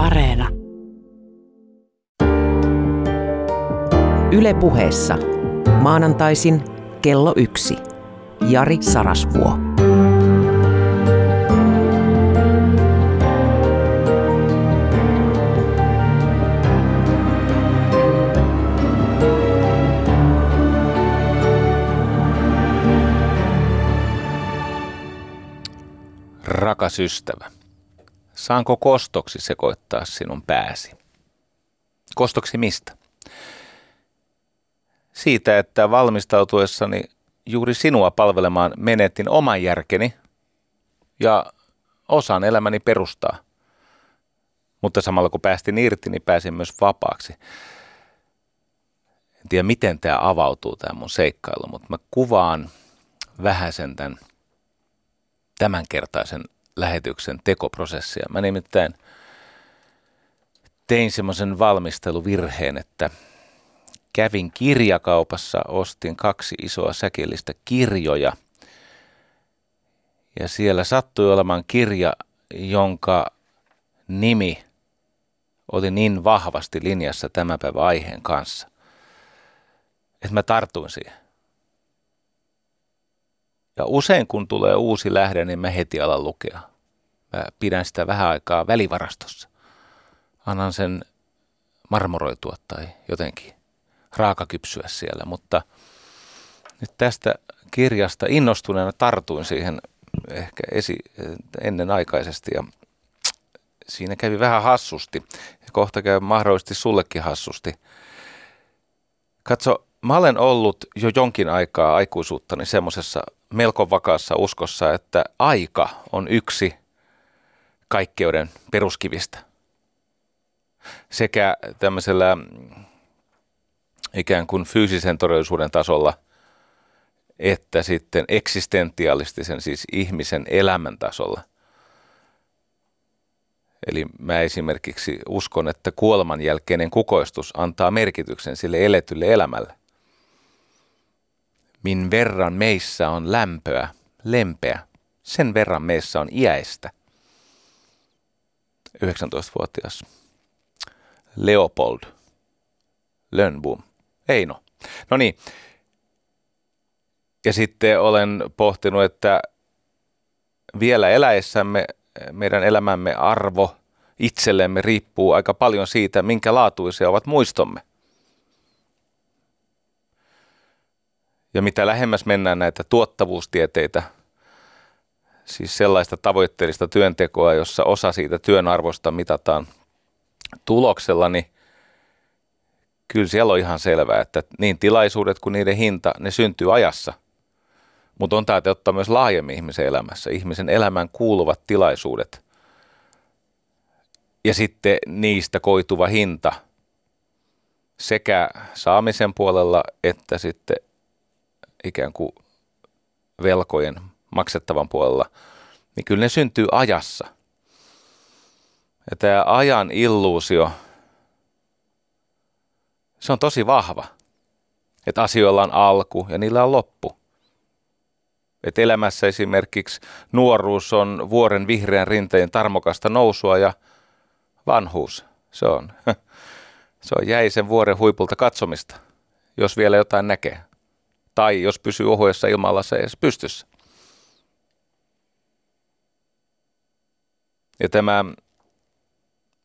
Areena. Yle puheessa. Maanantaisin kello yksi. Jari Sarasvuo. Rakas ystävä, saanko kostoksi sekoittaa sinun pääsi? Kostoksi mistä? Siitä, että valmistautuessani juuri sinua palvelemaan menetin oman järkeni ja osan elämäni perustaa. Mutta samalla kun päästin irti, niin pääsin myös vapaaksi. En tiedä, miten tämä avautuu, tämä mun seikkailu, mutta mä kuvaan vähäsen tämän tämänkertaisen lähetyksen tekoprosessia. Mä nimittäin tein semmoisen valmisteluvirheen, että kävin kirjakaupassa, ostin kaksi isoa säkillistä kirjoja. Ja siellä sattui olemaan kirja, jonka nimi oli niin vahvasti linjassa tämän päivän aiheen kanssa, että mä tartuin siihen. Ja usein kun tulee uusi lähde, niin mä heti alan lukea. Mä pidän sitä vähän aikaa välivarastossa. Annan sen marmoroitua tai jotenkin raakakypsyä siellä, mutta nyt tästä kirjasta innostuneena tartuin siihen ehkä esi, ennenaikaisesti ja siinä kävi vähän hassusti ja kohta käy mahdollisesti sullekin hassusti. Katso, mä olen ollut jo jonkin aikaa aikuisuuttani semmoisessa melko vakaassa uskossa, että aika on yksi kaikkeuden peruskivistä. Sekä tämmöisellä ikään kuin fyysisen todellisuuden tasolla, että sitten eksistentialistisen, siis ihmisen elämän tasolla. Eli mä esimerkiksi uskon, että kuoleman jälkeinen kukoistus antaa merkityksen sille eletylle elämälle. Min verran meissä on lämpöä, lempeä, sen verran meissä on iäistä. 19-vuotias Leopold Lönnboom. Eino. No niin. Ja sitten olen pohtinut, että vielä eläessämme meidän elämämme arvo itsellemme riippuu aika paljon siitä, minkä laatuisia ovat muistomme. Ja mitä lähemmäs mennään näitä tuottavuustieteitä, siis sellaista tavoitteellista työntekoa, jossa osa siitä työn arvosta mitataan tuloksella, niin kyllä siellä on ihan selvää, että niin tilaisuudet kuin niiden hinta, ne syntyy ajassa. Mutta on tämä ottaa myös laajemmin ihmisen elämässä. Ihmisen elämään kuuluvat tilaisuudet ja sitten niistä koituva hinta sekä saamisen puolella että sitten ikään kuin velkojen maksettavan puolella, niin kyllä ne syntyy ajassa. Ja tämä ajan illuusio, se on tosi vahva. Että asioilla on alku ja niillä on loppu. Että elämässä esimerkiksi nuoruus on vuoren vihreän rinteen tarmokasta nousua ja vanhuus, se on, se on jäisen vuoren huipulta katsomista, jos vielä jotain näkee tai jos pysyy ohuessa ilmalla se edes pystyssä. Ja tämä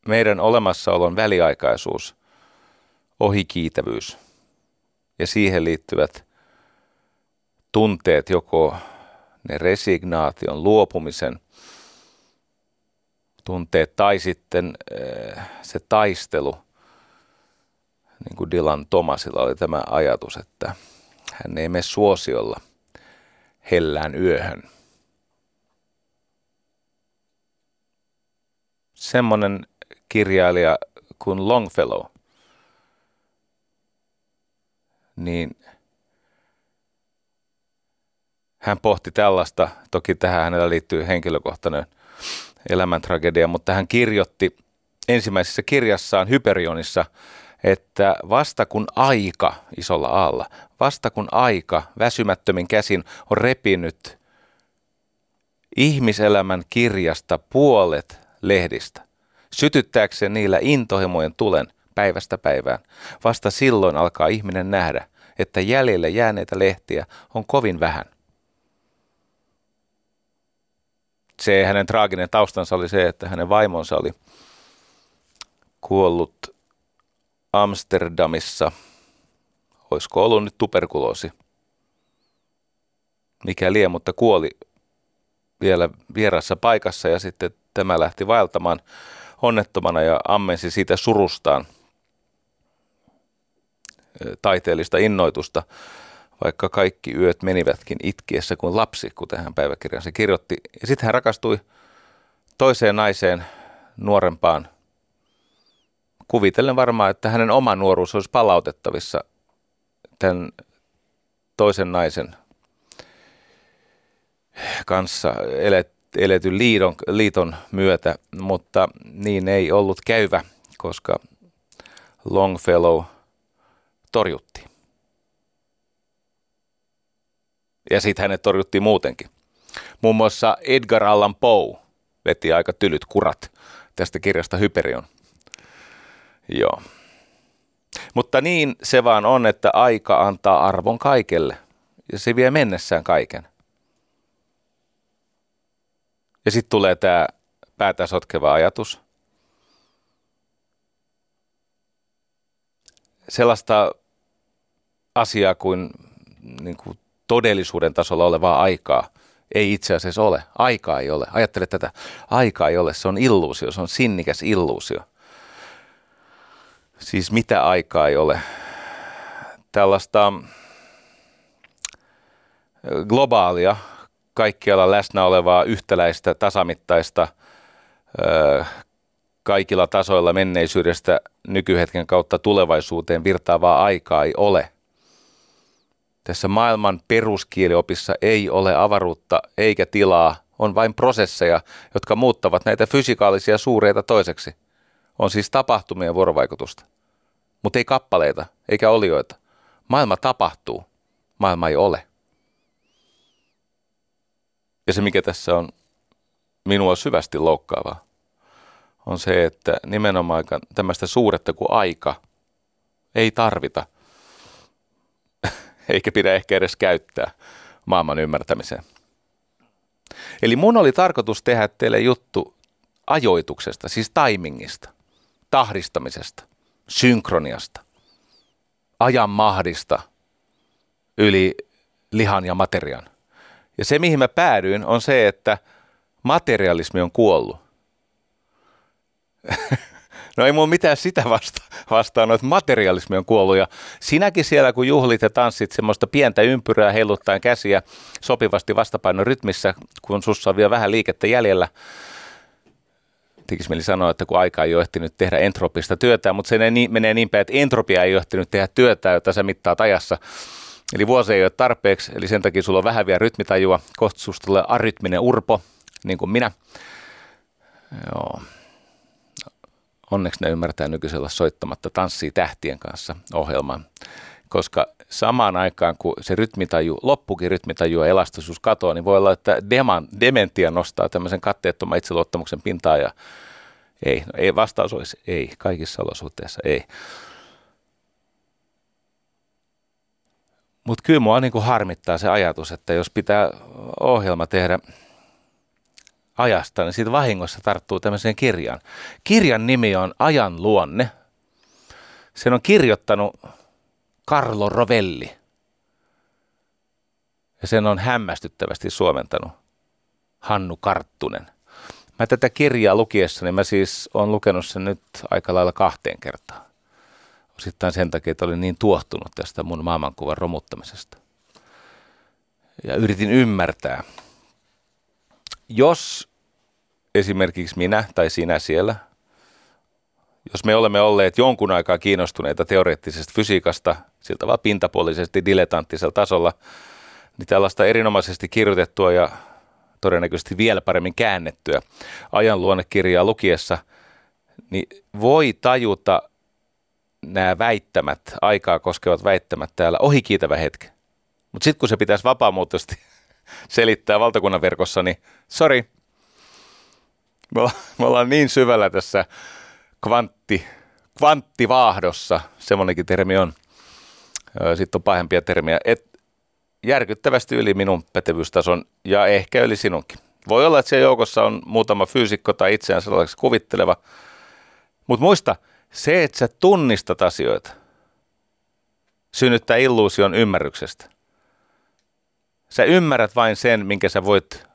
meidän olemassaolon väliaikaisuus, ohikiitävyys ja siihen liittyvät tunteet, joko ne resignaation, luopumisen tunteet tai sitten äh, se taistelu, niin kuin Dylan Thomasilla oli tämä ajatus, että hän ei mene suosiolla hellään yöhön. Semmoinen kirjailija kuin Longfellow, niin hän pohti tällaista, toki tähän hänellä liittyy henkilökohtainen elämäntragedia, mutta hän kirjoitti ensimmäisessä kirjassaan Hyperionissa – että vasta kun aika isolla alla, vasta kun aika väsymättömin käsin on repinyt ihmiselämän kirjasta puolet lehdistä, sytyttääkseen niillä intohimojen tulen päivästä päivään. Vasta silloin alkaa ihminen nähdä, että jäljelle jääneitä lehtiä on kovin vähän. Se hänen traaginen taustansa oli se, että hänen vaimonsa oli kuollut Amsterdamissa. Olisiko ollut nyt tuberkuloosi? Mikä lie, mutta kuoli vielä vierassa paikassa ja sitten tämä lähti vaeltamaan onnettomana ja ammensi siitä surustaan taiteellista innoitusta, vaikka kaikki yöt menivätkin itkiessä kuin lapsi, kuten hän päiväkirjansa kirjoitti. Ja sitten hän rakastui toiseen naiseen, nuorempaan, kuvitellen varmaan, että hänen oma nuoruus olisi palautettavissa tämän toisen naisen kanssa elet, eletyn liiton, liiton myötä, mutta niin ei ollut käyvä, koska Longfellow torjutti. Ja sitten hänet torjuttiin muutenkin. Muun muassa Edgar Allan Poe veti aika tylyt kurat tästä kirjasta Hyperion. Joo. Mutta niin se vaan on, että aika antaa arvon kaikelle. Ja se vie mennessään kaiken. Ja sitten tulee tämä päätä sotkeva ajatus. Sellaista asiaa kuin, niin kuin todellisuuden tasolla olevaa aikaa ei itse asiassa ole. Aikaa ei ole. Ajattele tätä. Aikaa ei ole. Se on illuusio. Se on sinnikäs illuusio. Siis mitä aikaa ei ole? Tällaista globaalia kaikkialla läsnä olevaa yhtäläistä, tasamittaista, kaikilla tasoilla menneisyydestä nykyhetken kautta tulevaisuuteen virtaavaa aikaa ei ole. Tässä maailman peruskieliopissa ei ole avaruutta eikä tilaa, on vain prosesseja, jotka muuttavat näitä fysikaalisia suureita toiseksi. On siis tapahtumien vuorovaikutusta. Mutta ei kappaleita eikä olioita. Maailma tapahtuu, maailma ei ole. Ja se, mikä tässä on minua syvästi loukkaavaa, on se, että nimenomaan tämmöistä suuretta kuin aika ei tarvita, eikä pidä ehkä edes käyttää maailman ymmärtämiseen. Eli mun oli tarkoitus tehdä teille juttu ajoituksesta, siis timingista, tahdistamisesta, synkroniasta, ajan mahdista yli lihan ja materian. Ja se, mihin mä päädyin, on se, että materialismi on kuollut. no ei mulla mitään sitä vasta, vastaan, että materialismi on kuollut. Ja sinäkin siellä, kun juhlit ja tanssit semmoista pientä ympyrää heiluttaen käsiä sopivasti vastapainon rytmissä, kun sussa on vielä vähän liikettä jäljellä, tekisi mieli sanoa, että kun aika ei ole ehtinyt tehdä entropista työtä, mutta se menee niin päin, että entropia ei ole ehtinyt tehdä työtä, jota sä mittaat ajassa. Eli vuosi ei ole tarpeeksi, eli sen takia sulla on vähän vielä rytmitajua. Kohta susta tulee arytminen urpo, niin kuin minä. Joo. Onneksi ne ymmärtää nykyisellä soittamatta tanssii tähtien kanssa ohjelman, koska samaan aikaan, kun se rytmitaju, loppukin rytmitaju ja elastisuus katoaa, niin voi olla, että deman, dementia nostaa tämmöisen katteettoman itseluottamuksen pintaa ja ei, no ei vastaus olisi ei, kaikissa olosuhteissa ei. Mutta kyllä mua niin harmittaa se ajatus, että jos pitää ohjelma tehdä ajasta, niin siitä vahingossa tarttuu tämmöiseen kirjaan. Kirjan nimi on Ajan luonne. Sen on kirjoittanut Carlo Rovelli. Ja sen on hämmästyttävästi suomentanut Hannu Karttunen. Mä tätä kirjaa lukiessa, niin mä siis olen lukenut sen nyt aika lailla kahteen kertaan. Osittain sen takia, että olin niin tuohtunut tästä mun maailmankuvan romuttamisesta. Ja yritin ymmärtää. Jos esimerkiksi minä tai sinä siellä, jos me olemme olleet jonkun aikaa kiinnostuneita teoreettisesta fysiikasta, siltä vaan pintapuolisesti diletanttisella tasolla, niin tällaista erinomaisesti kirjoitettua ja todennäköisesti vielä paremmin käännettyä ajan luonnekirjaa lukiessa, niin voi tajuta nämä väittämät, aikaa koskevat väittämät täällä ohikiitävä hetki. Mutta sitten kun se pitäisi vapaamuotoisesti selittää valtakunnan verkossa, niin sorry, Me ollaan, me ollaan niin syvällä tässä kvantti, kvanttivaahdossa, semmoinenkin termi on. Sitten on pahempia termiä, että järkyttävästi yli minun pätevyystason ja ehkä yli sinunkin. Voi olla, että siellä joukossa on muutama fyysikko tai itseään sellaiseksi kuvitteleva. Mutta muista, se, että sä tunnistat asioita, synnyttää illuusion ymmärryksestä. Sä ymmärrät vain sen, minkä sä voit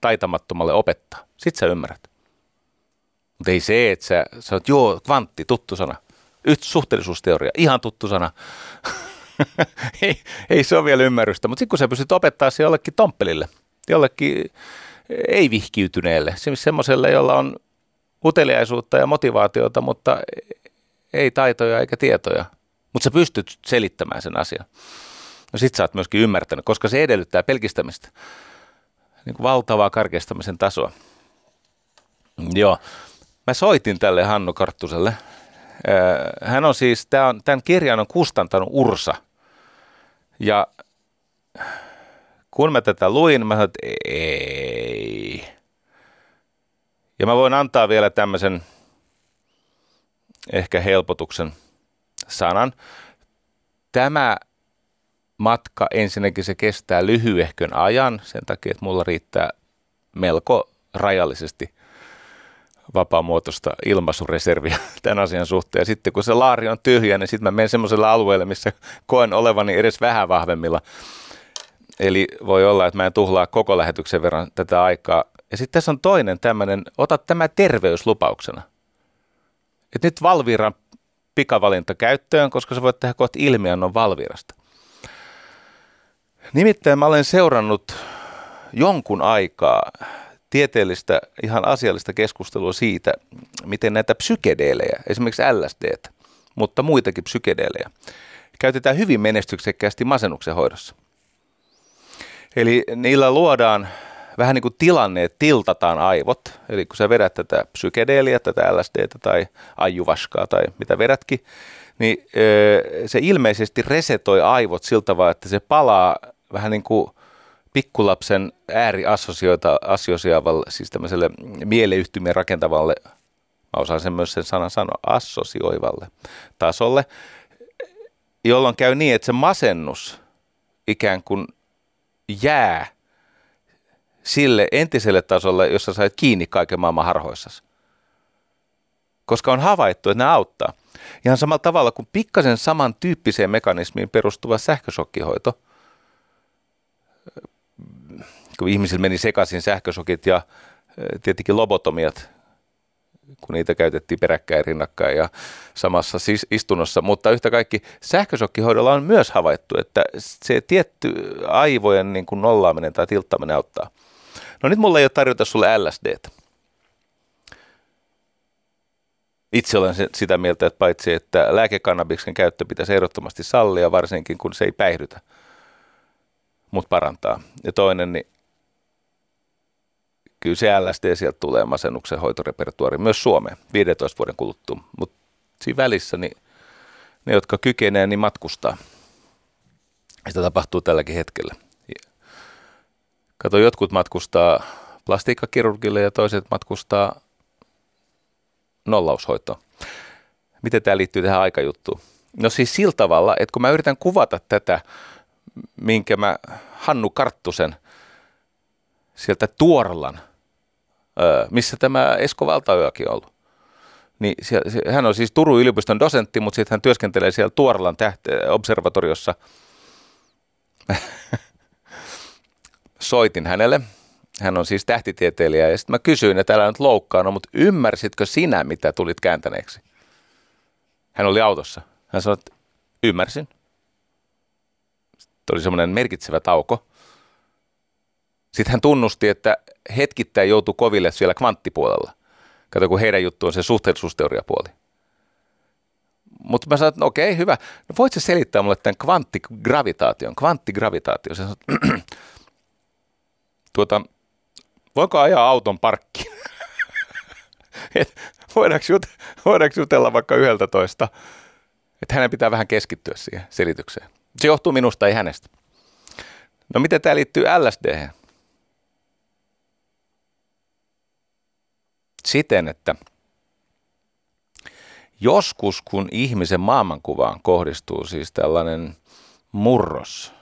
taitamattomalle opettaa. Sitten sä ymmärrät. Mutta ei se, että sä, oot, joo, kvantti, tuttu sana. Yksi suhteellisuusteoria, ihan tuttu sana. ei, ei se ole vielä ymmärrystä, mutta sitten kun sä pystyt opettaa se jollekin tomppelille, jollekin ei-vihkiytyneelle, semmoiselle, jolla on uteliaisuutta ja motivaatiota, mutta ei taitoja eikä tietoja. Mutta sä pystyt selittämään sen asian. No sit sä oot myöskin ymmärtänyt, koska se edellyttää pelkistämistä. Niin kuin valtavaa karkeistamisen tasoa. Joo. Mä soitin tälle Hannu Karttuselle. Hän on siis, tämän kirjan on kustantanut Ursa. Ja kun mä tätä luin, mä sanoin, että ei. Ja mä voin antaa vielä tämmöisen ehkä helpotuksen sanan. Tämä matka ensinnäkin se kestää lyhyehkön ajan sen takia, että mulla riittää melko rajallisesti vapaamuotoista ilmaisureserviä tämän asian suhteen. Ja sitten kun se laari on tyhjä, niin sitten mä menen semmoiselle alueelle, missä koen olevani edes vähän vahvemmilla. Eli voi olla, että mä en tuhlaa koko lähetyksen verran tätä aikaa. Ja sitten tässä on toinen tämmöinen, ota tämä terveyslupauksena. Et nyt Valviran pikavalinta käyttöön, koska sä voit tehdä kohta ilmiannon Valvirasta. Nimittäin mä olen seurannut jonkun aikaa tieteellistä, ihan asiallista keskustelua siitä, miten näitä psykedeelejä, esimerkiksi LSD, mutta muitakin psykedeelejä, käytetään hyvin menestyksekkäästi masennuksen hoidossa. Eli niillä luodaan vähän niin kuin tilanne, että tiltataan aivot. Eli kun sä vedät tätä psykedeeliä, tätä LSD tai ajuvaskaa tai mitä vedätkin, niin se ilmeisesti resetoi aivot siltä vaan, että se palaa vähän niin kuin pikkulapsen ääriassosioivalle, siis tämmöiselle mieleyhtymien rakentavalle, mä osaan sen myös sen sanan sanoa, assosioivalle tasolle, jolloin käy niin, että se masennus ikään kuin jää sille entiselle tasolle, jossa sait kiinni kaiken maailman harhoissasi. Koska on havaittu, että ne auttaa. Ihan samalla tavalla kuin pikkasen samantyyppiseen mekanismiin perustuva sähkösokkihoito – kun ihmisillä meni sekaisin sähkösokit ja tietenkin lobotomiat, kun niitä käytettiin peräkkäin rinnakkain ja samassa siis istunnossa. Mutta yhtä kaikki sähkösokkihoidolla on myös havaittu, että se tietty aivojen niin kuin nollaaminen tai tilttaminen auttaa. No nyt mulla ei ole tarjota sulle LSD. Itse olen sitä mieltä, että paitsi että lääkekannabiksen käyttö pitäisi ehdottomasti sallia, varsinkin kun se ei päihdytä, mutta parantaa. Ja toinen, niin kyllä se LSD sieltä tulee masennuksen hoitorepertuari myös Suomeen 15 vuoden kuluttua. Mutta siinä välissä niin ne, jotka kykenee, niin matkustaa. Sitä tapahtuu tälläkin hetkellä. Kato, jotkut matkustaa plastiikkakirurgille ja toiset matkustaa nollaushoitoon. Miten tämä liittyy tähän aikajuttuun? No siis sillä tavalla, että kun mä yritän kuvata tätä, minkä mä Hannu Karttusen sieltä Tuorlan missä tämä Esko Valtaojakin on ollut. Niin hän on siis Turun yliopiston dosentti, mutta sitten hän työskentelee siellä Tuorlan tähte- observatoriossa. Soitin hänelle. Hän on siis tähtitieteilijä ja sitten mä kysyin, että älä nyt loukkaa, no, mutta ymmärsitkö sinä, mitä tulit kääntäneeksi? Hän oli autossa. Hän sanoi, että ymmärsin. Sitten oli semmoinen merkitsevä tauko. Sitten hän tunnusti, että hetkittäin joutuu koville siellä kvanttipuolella. Kato, kun heidän juttu on se suhteellisuusteoriapuoli. Mutta mä sanoin, että no okei, hyvä. No voit sä selittää mulle tämän kvanttigravitaation? Kvanttigravitaatio. Sä sanot, tuota, voinko ajaa auton parkkiin? voidaanko, jut- voidaanko jutella vaikka yhdeltä toista? Että hänen pitää vähän keskittyä siihen selitykseen. Se johtuu minusta, ei hänestä. No miten tämä liittyy LSD? Siten, että joskus kun ihmisen maailmankuvaan kohdistuu siis tällainen murros,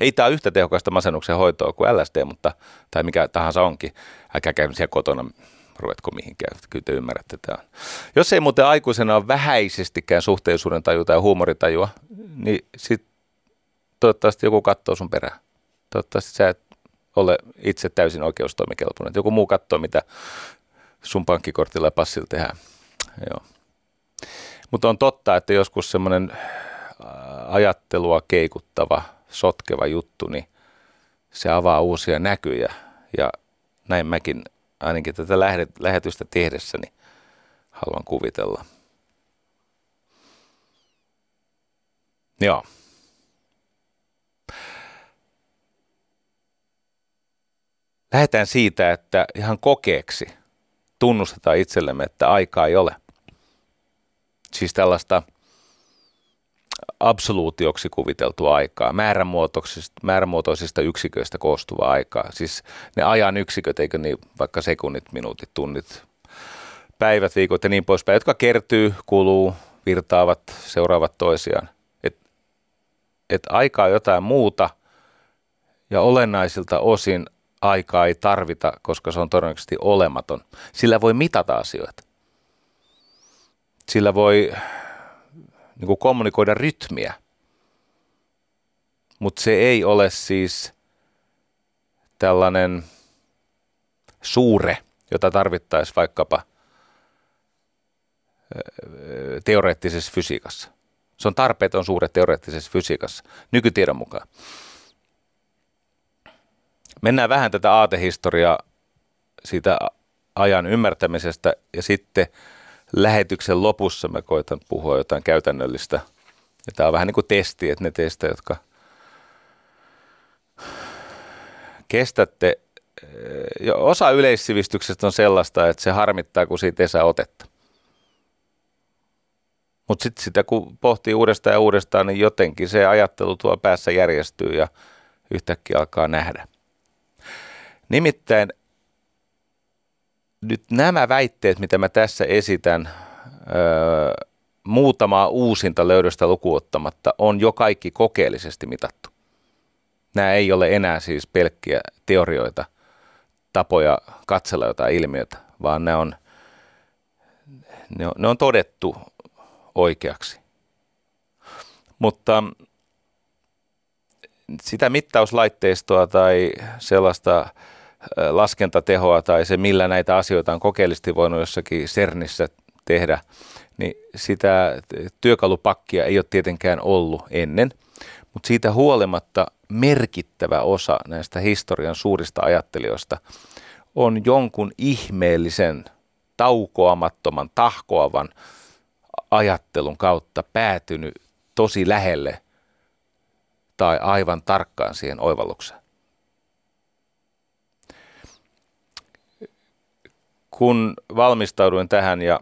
ei tämä yhtä tehokasta masennuksen hoitoa kuin LSD, mutta, tai mikä tahansa onkin. Älkää käy siellä kotona, ruvetko mihinkään, kyllä te ymmärrätte tämä. Jos ei muuten aikuisena ole vähäisestikään suhteellisuuden tajua tai huumoritajua, niin sit toivottavasti joku katsoo sun perään. Toivottavasti sä et ole itse täysin oikeustoimikelpoinen. Joku muu katsoo, mitä sun pankkikortilla ja passilla tehdään. Joo. Mutta on totta, että joskus semmoinen ajattelua keikuttava – sotkeva juttu, niin se avaa uusia näkyjä. Ja näin mäkin ainakin tätä lähetystä tehdessäni haluan kuvitella. Joo. Lähdetään siitä, että ihan kokeeksi tunnustetaan itsellemme, että aikaa ei ole. Siis tällaista – absoluutioksi kuviteltua aikaa, määrämuotoisista, määrämuotoisista yksiköistä koostuvaa aikaa. Siis ne ajan yksiköt, eikö niin, vaikka sekunnit, minuutit, tunnit, päivät, viikot ja niin poispäin, jotka kertyy, kuluu, virtaavat, seuraavat toisiaan. Et, et aika on jotain muuta ja olennaisilta osin aikaa ei tarvita, koska se on todennäköisesti olematon. Sillä voi mitata asioita. Sillä voi niin kuin kommunikoida rytmiä. Mutta se ei ole siis tällainen suure, jota tarvittaisiin vaikkapa teoreettisessa fysiikassa. Se on tarpeeton suure teoreettisessa fysiikassa nykytiedon mukaan. Mennään vähän tätä aatehistoriaa siitä ajan ymmärtämisestä ja sitten – lähetyksen lopussa mä koitan puhua jotain käytännöllistä. Ja tämä on vähän niin kuin testi, että ne teistä, jotka kestätte, jo osa yleissivistyksestä on sellaista, että se harmittaa, kun siitä ei saa otetta. Mutta sitten sitä kun pohtii uudestaan ja uudestaan, niin jotenkin se ajattelu tuo päässä järjestyy ja yhtäkkiä alkaa nähdä. Nimittäin nyt nämä väitteet, mitä mä tässä esitän, öö, muutamaa uusinta löydöstä lukuottamatta, on jo kaikki kokeellisesti mitattu. Nämä ei ole enää siis pelkkiä teorioita, tapoja katsella jotain ilmiötä, vaan ne on, ne on, ne on todettu oikeaksi. Mutta sitä mittauslaitteistoa tai sellaista laskentatehoa tai se, millä näitä asioita on kokeellisesti voinut jossakin CERNissä tehdä, niin sitä työkalupakkia ei ole tietenkään ollut ennen, mutta siitä huolimatta merkittävä osa näistä historian suurista ajattelijoista on jonkun ihmeellisen, taukoamattoman, tahkoavan ajattelun kautta päätynyt tosi lähelle tai aivan tarkkaan siihen oivallukseen. Kun valmistauduin tähän ja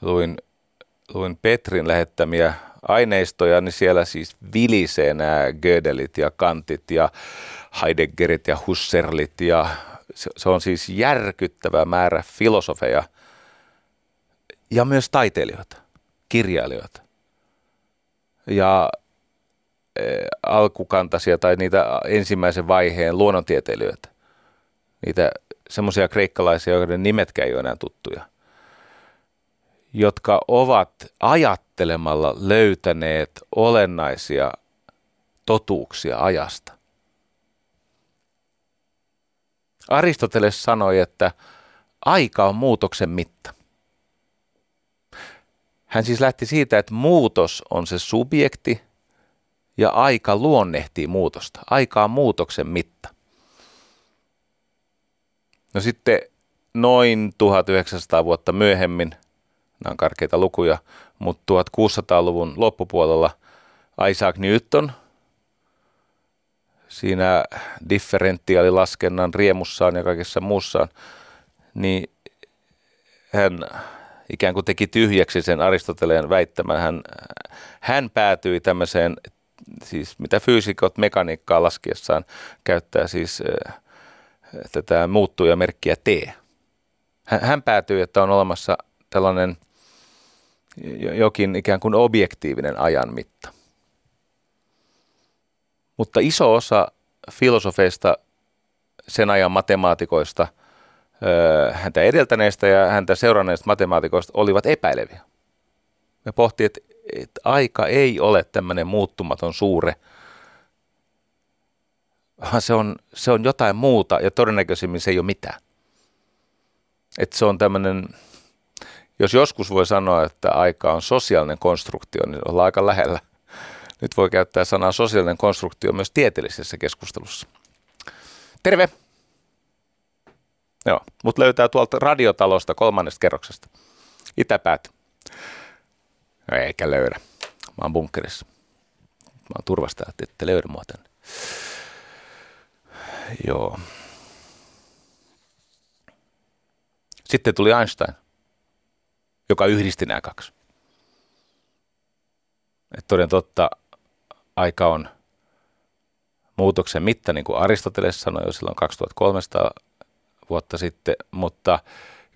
luin, luin Petrin lähettämiä aineistoja, niin siellä siis vilisee nämä Gödelit ja Kantit ja Heideggerit ja Husserlit ja se, se on siis järkyttävä määrä filosofeja ja myös taiteilijoita, kirjailijoita. Ja e, alkukantaisia tai niitä ensimmäisen vaiheen luonnontieteilijöitä niitä semmoisia kreikkalaisia, joiden nimetkään ei ole enää tuttuja, jotka ovat ajattelemalla löytäneet olennaisia totuuksia ajasta. Aristoteles sanoi, että aika on muutoksen mitta. Hän siis lähti siitä, että muutos on se subjekti ja aika luonnehtii muutosta. Aika on muutoksen mitta. No sitten noin 1900 vuotta myöhemmin, nämä on karkeita lukuja, mutta 1600-luvun loppupuolella Isaac Newton siinä differentiaalilaskennan riemussaan ja kaikessa muussaan, niin hän ikään kuin teki tyhjäksi sen Aristoteleen väittämän. Hän, hän päätyi tämmöiseen, siis mitä fyysikot mekaniikkaa laskiessaan käyttää siis äh, tätä muuttujamerkkiä T. Hän päätyy, että on olemassa tällainen jokin ikään kuin objektiivinen ajanmitta. Mutta iso osa filosofeista, sen ajan matemaatikoista, häntä edeltäneistä ja häntä seuranneista matemaatikoista olivat epäileviä. Me pohtii, että, että aika ei ole tämmöinen muuttumaton suure, vaan se on, se on jotain muuta ja todennäköisimmin se ei ole mitään. Että se on tämmöinen, jos joskus voi sanoa, että aika on sosiaalinen konstruktio, niin ollaan aika lähellä. Nyt voi käyttää sanaa sosiaalinen konstruktio myös tieteellisessä keskustelussa. Terve! Joo, mut löytää tuolta radiotalosta kolmannesta kerroksesta. Itäpäät. No, eikä löydä. Mä oon bunkkerissa. Mä oon turvasta, että ette löydä mua. Joo. Sitten tuli Einstein, joka yhdisti nämä kaksi. Et toden totta, aika on muutoksen mitta, niin kuin Aristoteles sanoi jo silloin 2300 vuotta sitten, mutta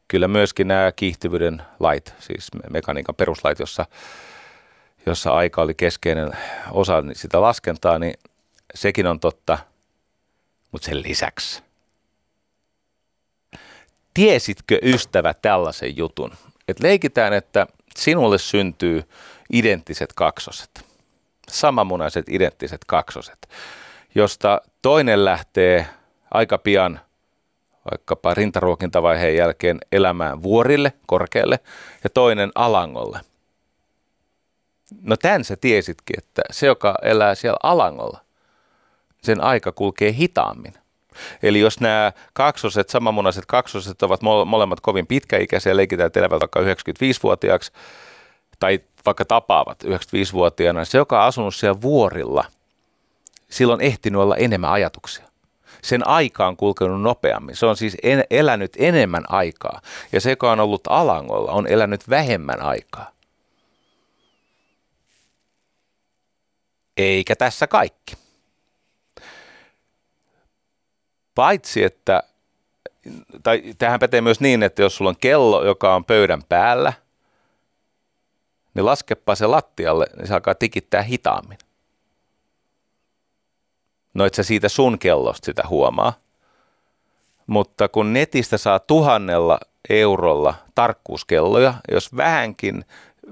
kyllä myöskin nämä kiihtyvyyden lait, siis mekaniikan peruslait, jossa, jossa aika oli keskeinen osa sitä laskentaa, niin sekin on totta, mutta sen lisäksi. Tiesitkö ystävä tällaisen jutun? Et leikitään, että sinulle syntyy identtiset kaksoset, samanmunaiset identtiset kaksoset, josta toinen lähtee aika pian – vaikkapa rintaruokintavaiheen jälkeen elämään vuorille, korkealle, ja toinen alangolle. No tämän sä tiesitkin, että se, joka elää siellä alangolla, sen aika kulkee hitaammin. Eli jos nämä kaksoset, samanmunaiset kaksoset ovat molemmat kovin pitkäikäisiä, leikitään, että elävät vaikka 95-vuotiaaksi, tai vaikka tapaavat 95-vuotiaana, niin se, joka on asunut siellä vuorilla, silloin ehtinyt olla enemmän ajatuksia sen aika on kulkenut nopeammin. Se on siis en, elänyt enemmän aikaa. Ja se, joka on ollut alangolla, on elänyt vähemmän aikaa. Eikä tässä kaikki. Paitsi, että, tai tähän pätee myös niin, että jos sulla on kello, joka on pöydän päällä, niin laskepa se lattialle, niin se alkaa tikittää hitaammin. No et sä siitä sun kellosta sitä huomaa. Mutta kun netistä saa tuhannella eurolla tarkkuuskelloja, jos vähänkin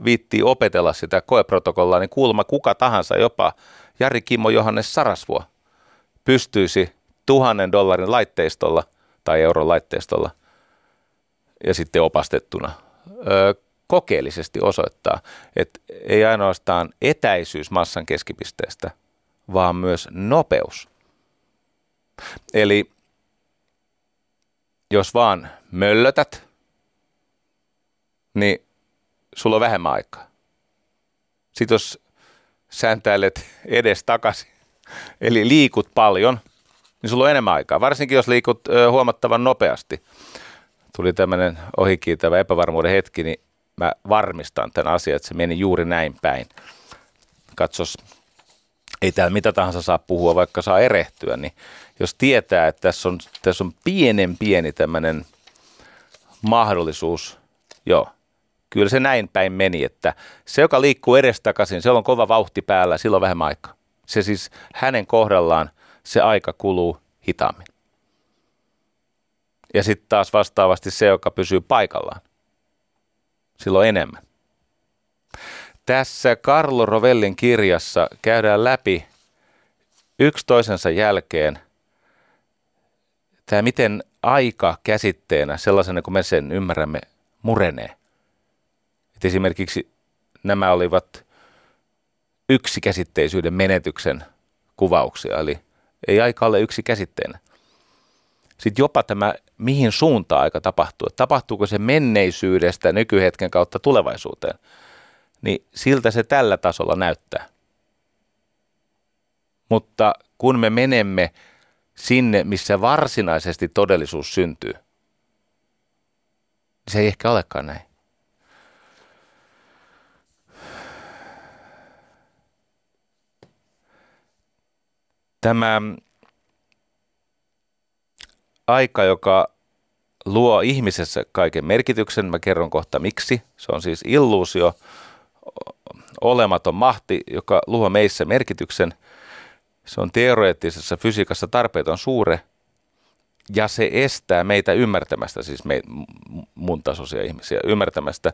viittii opetella sitä koeprotokollaa, niin kuulemma kuka tahansa, jopa Jari Kimmo Johannes Sarasvuo, pystyisi tuhannen dollarin laitteistolla tai euron laitteistolla ja sitten opastettuna öö, kokeellisesti osoittaa, että ei ainoastaan etäisyys massan keskipisteestä – vaan myös nopeus. Eli jos vaan möllötät, niin sulla on vähemmän aikaa. Sitten jos sääntäilet edes takaisin, eli liikut paljon, niin sulla on enemmän aikaa. Varsinkin jos liikut huomattavan nopeasti. Tuli tämmöinen ohikiitävä epävarmuuden hetki, niin mä varmistan tämän asian, että se meni juuri näin päin. Katsos ei täällä mitä tahansa saa puhua, vaikka saa erehtyä, niin jos tietää, että tässä on, tässä on pienen pieni tämmöinen mahdollisuus, joo, kyllä se näin päin meni, että se, joka liikkuu edestakaisin, se on kova vauhti päällä, silloin vähemmän aikaa. Se siis hänen kohdallaan se aika kuluu hitaammin. Ja sitten taas vastaavasti se, joka pysyy paikallaan, silloin enemmän. Tässä Carlo Rovellin kirjassa käydään läpi yksi toisensa jälkeen tämä, miten aika käsitteenä, sellaisena kuin me sen ymmärrämme, murenee. Et esimerkiksi nämä olivat yksi käsitteisyyden menetyksen kuvauksia, eli ei aika ole yksi käsitteenä. Sitten jopa tämä, mihin suuntaan aika tapahtuu. Tapahtuuko se menneisyydestä nykyhetken kautta tulevaisuuteen – niin siltä se tällä tasolla näyttää. Mutta kun me menemme sinne, missä varsinaisesti todellisuus syntyy, niin se ei ehkä olekaan näin. Tämä aika, joka luo ihmisessä kaiken merkityksen. Mä kerron kohta miksi. Se on siis illuusio, olematon mahti, joka luo meissä merkityksen. Se on teoreettisessa fysiikassa tarpeeton suure ja se estää meitä ymmärtämästä, siis me, mun tasoisia ihmisiä, ymmärtämästä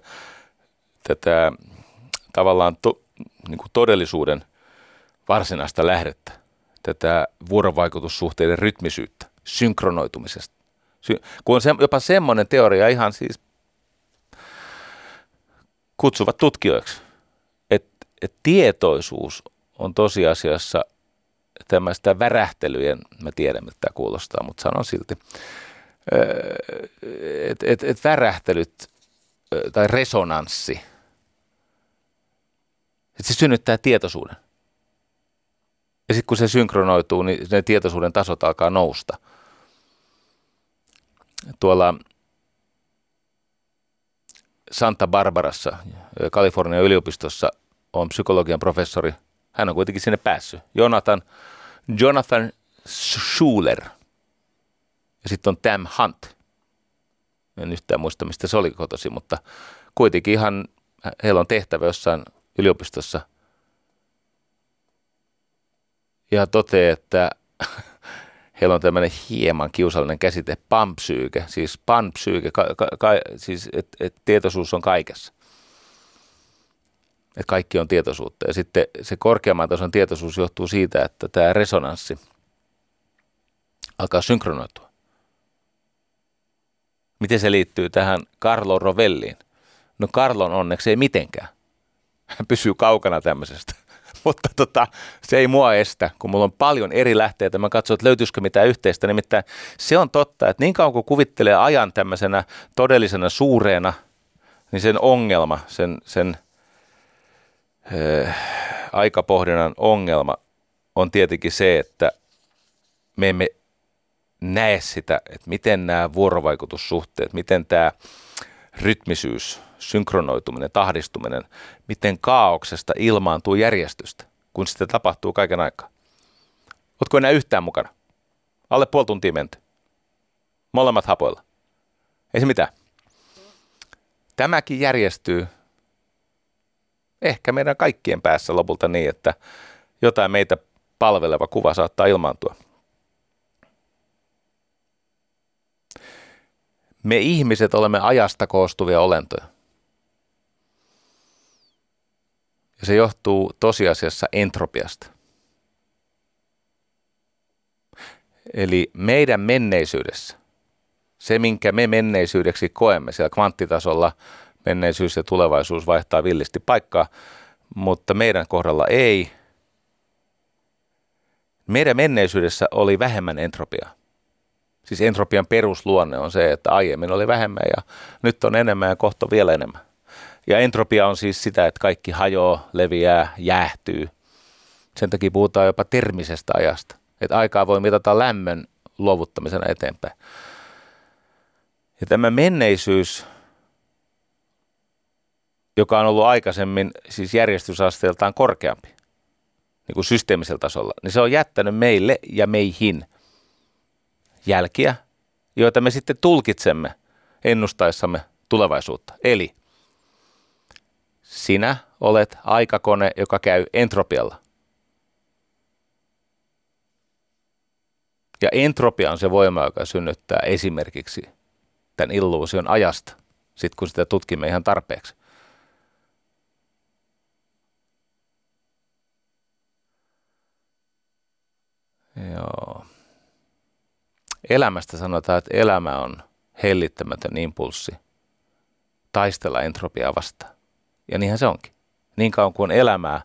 tätä tavallaan to, niin kuin todellisuuden varsinaista lähdettä, tätä vuorovaikutussuhteiden rytmisyyttä, synkronoitumisesta. Sy- kun on se, jopa semmoinen teoria ihan siis kutsuvat tutkijoiksi, että et tietoisuus on tosiasiassa tämmöistä värähtelyjen, mä tiedän mitä tämä kuulostaa, mutta sanon silti, että et, et värähtelyt tai resonanssi, että se synnyttää tietoisuuden. Ja sitten kun se synkronoituu, niin ne tietoisuuden tasot alkaa nousta. Tuolla Santa Barbarassa, Kalifornian yliopistossa on psykologian professori. Hän on kuitenkin sinne päässyt. Jonathan, Jonathan Schuler. Ja sitten on Tam Hunt. En yhtään muista, mistä se oli kotosi, mutta kuitenkin ihan heillä on tehtävä jossain yliopistossa. Ja toteaa, että heillä on tämmöinen hieman kiusallinen käsite, pampsyyke, siis panpsyyke, ka, ka, ka, siis että et tietoisuus on kaikessa. Että kaikki on tietoisuutta. Ja sitten se korkeamman tason tietoisuus johtuu siitä, että tämä resonanssi alkaa synkronoitua. Miten se liittyy tähän Carlo Rovelliin? No Carlon onneksi ei mitenkään. Hän pysyy kaukana tämmöisestä. Mutta tota, se ei mua estä, kun mulla on paljon eri lähteitä. Mä katson, että löytyisikö mitään yhteistä. Nimittäin se on totta, että niin kauan kuin kuvittelee ajan tämmöisenä todellisena suureena, niin sen ongelma, sen, sen äh, aikapohdinnan ongelma on tietenkin se, että me emme näe sitä, että miten nämä vuorovaikutussuhteet, miten tämä rytmisyys, synkronoituminen, tahdistuminen, miten kaauksesta ilmaantuu järjestystä, kun sitä tapahtuu kaiken aikaa. Oletko enää yhtään mukana? Alle puoli tuntia menty. Molemmat hapoilla. Ei se mitään. Tämäkin järjestyy ehkä meidän kaikkien päässä lopulta niin, että jotain meitä palveleva kuva saattaa ilmaantua. Me ihmiset olemme ajasta koostuvia olentoja. Ja se johtuu tosiasiassa entropiasta. Eli meidän menneisyydessä, se minkä me menneisyydeksi koemme siellä kvanttitasolla, menneisyys ja tulevaisuus vaihtaa villisti paikkaa, mutta meidän kohdalla ei. Meidän menneisyydessä oli vähemmän entropiaa. Siis entropian perusluonne on se, että aiemmin oli vähemmän ja nyt on enemmän ja kohta vielä enemmän. Ja entropia on siis sitä, että kaikki hajoaa, leviää, jäähtyy. Sen takia puhutaan jopa termisestä ajasta. Että aikaa voi mitata lämmön luovuttamisena eteenpäin. Ja tämä menneisyys, joka on ollut aikaisemmin siis järjestysasteeltaan korkeampi, niin kuin systeemisellä tasolla, niin se on jättänyt meille ja meihin jälkiä, joita me sitten tulkitsemme ennustaessamme tulevaisuutta. Eli sinä olet aikakone, joka käy entropialla. Ja entropia on se voima, joka synnyttää esimerkiksi tämän illuusion ajasta, sitten kun sitä tutkimme ihan tarpeeksi. Joo. Elämästä sanotaan, että elämä on hellittämätön impulssi taistella entropiaa vastaan. Ja niinhän se onkin. Niin kauan kuin on elämää,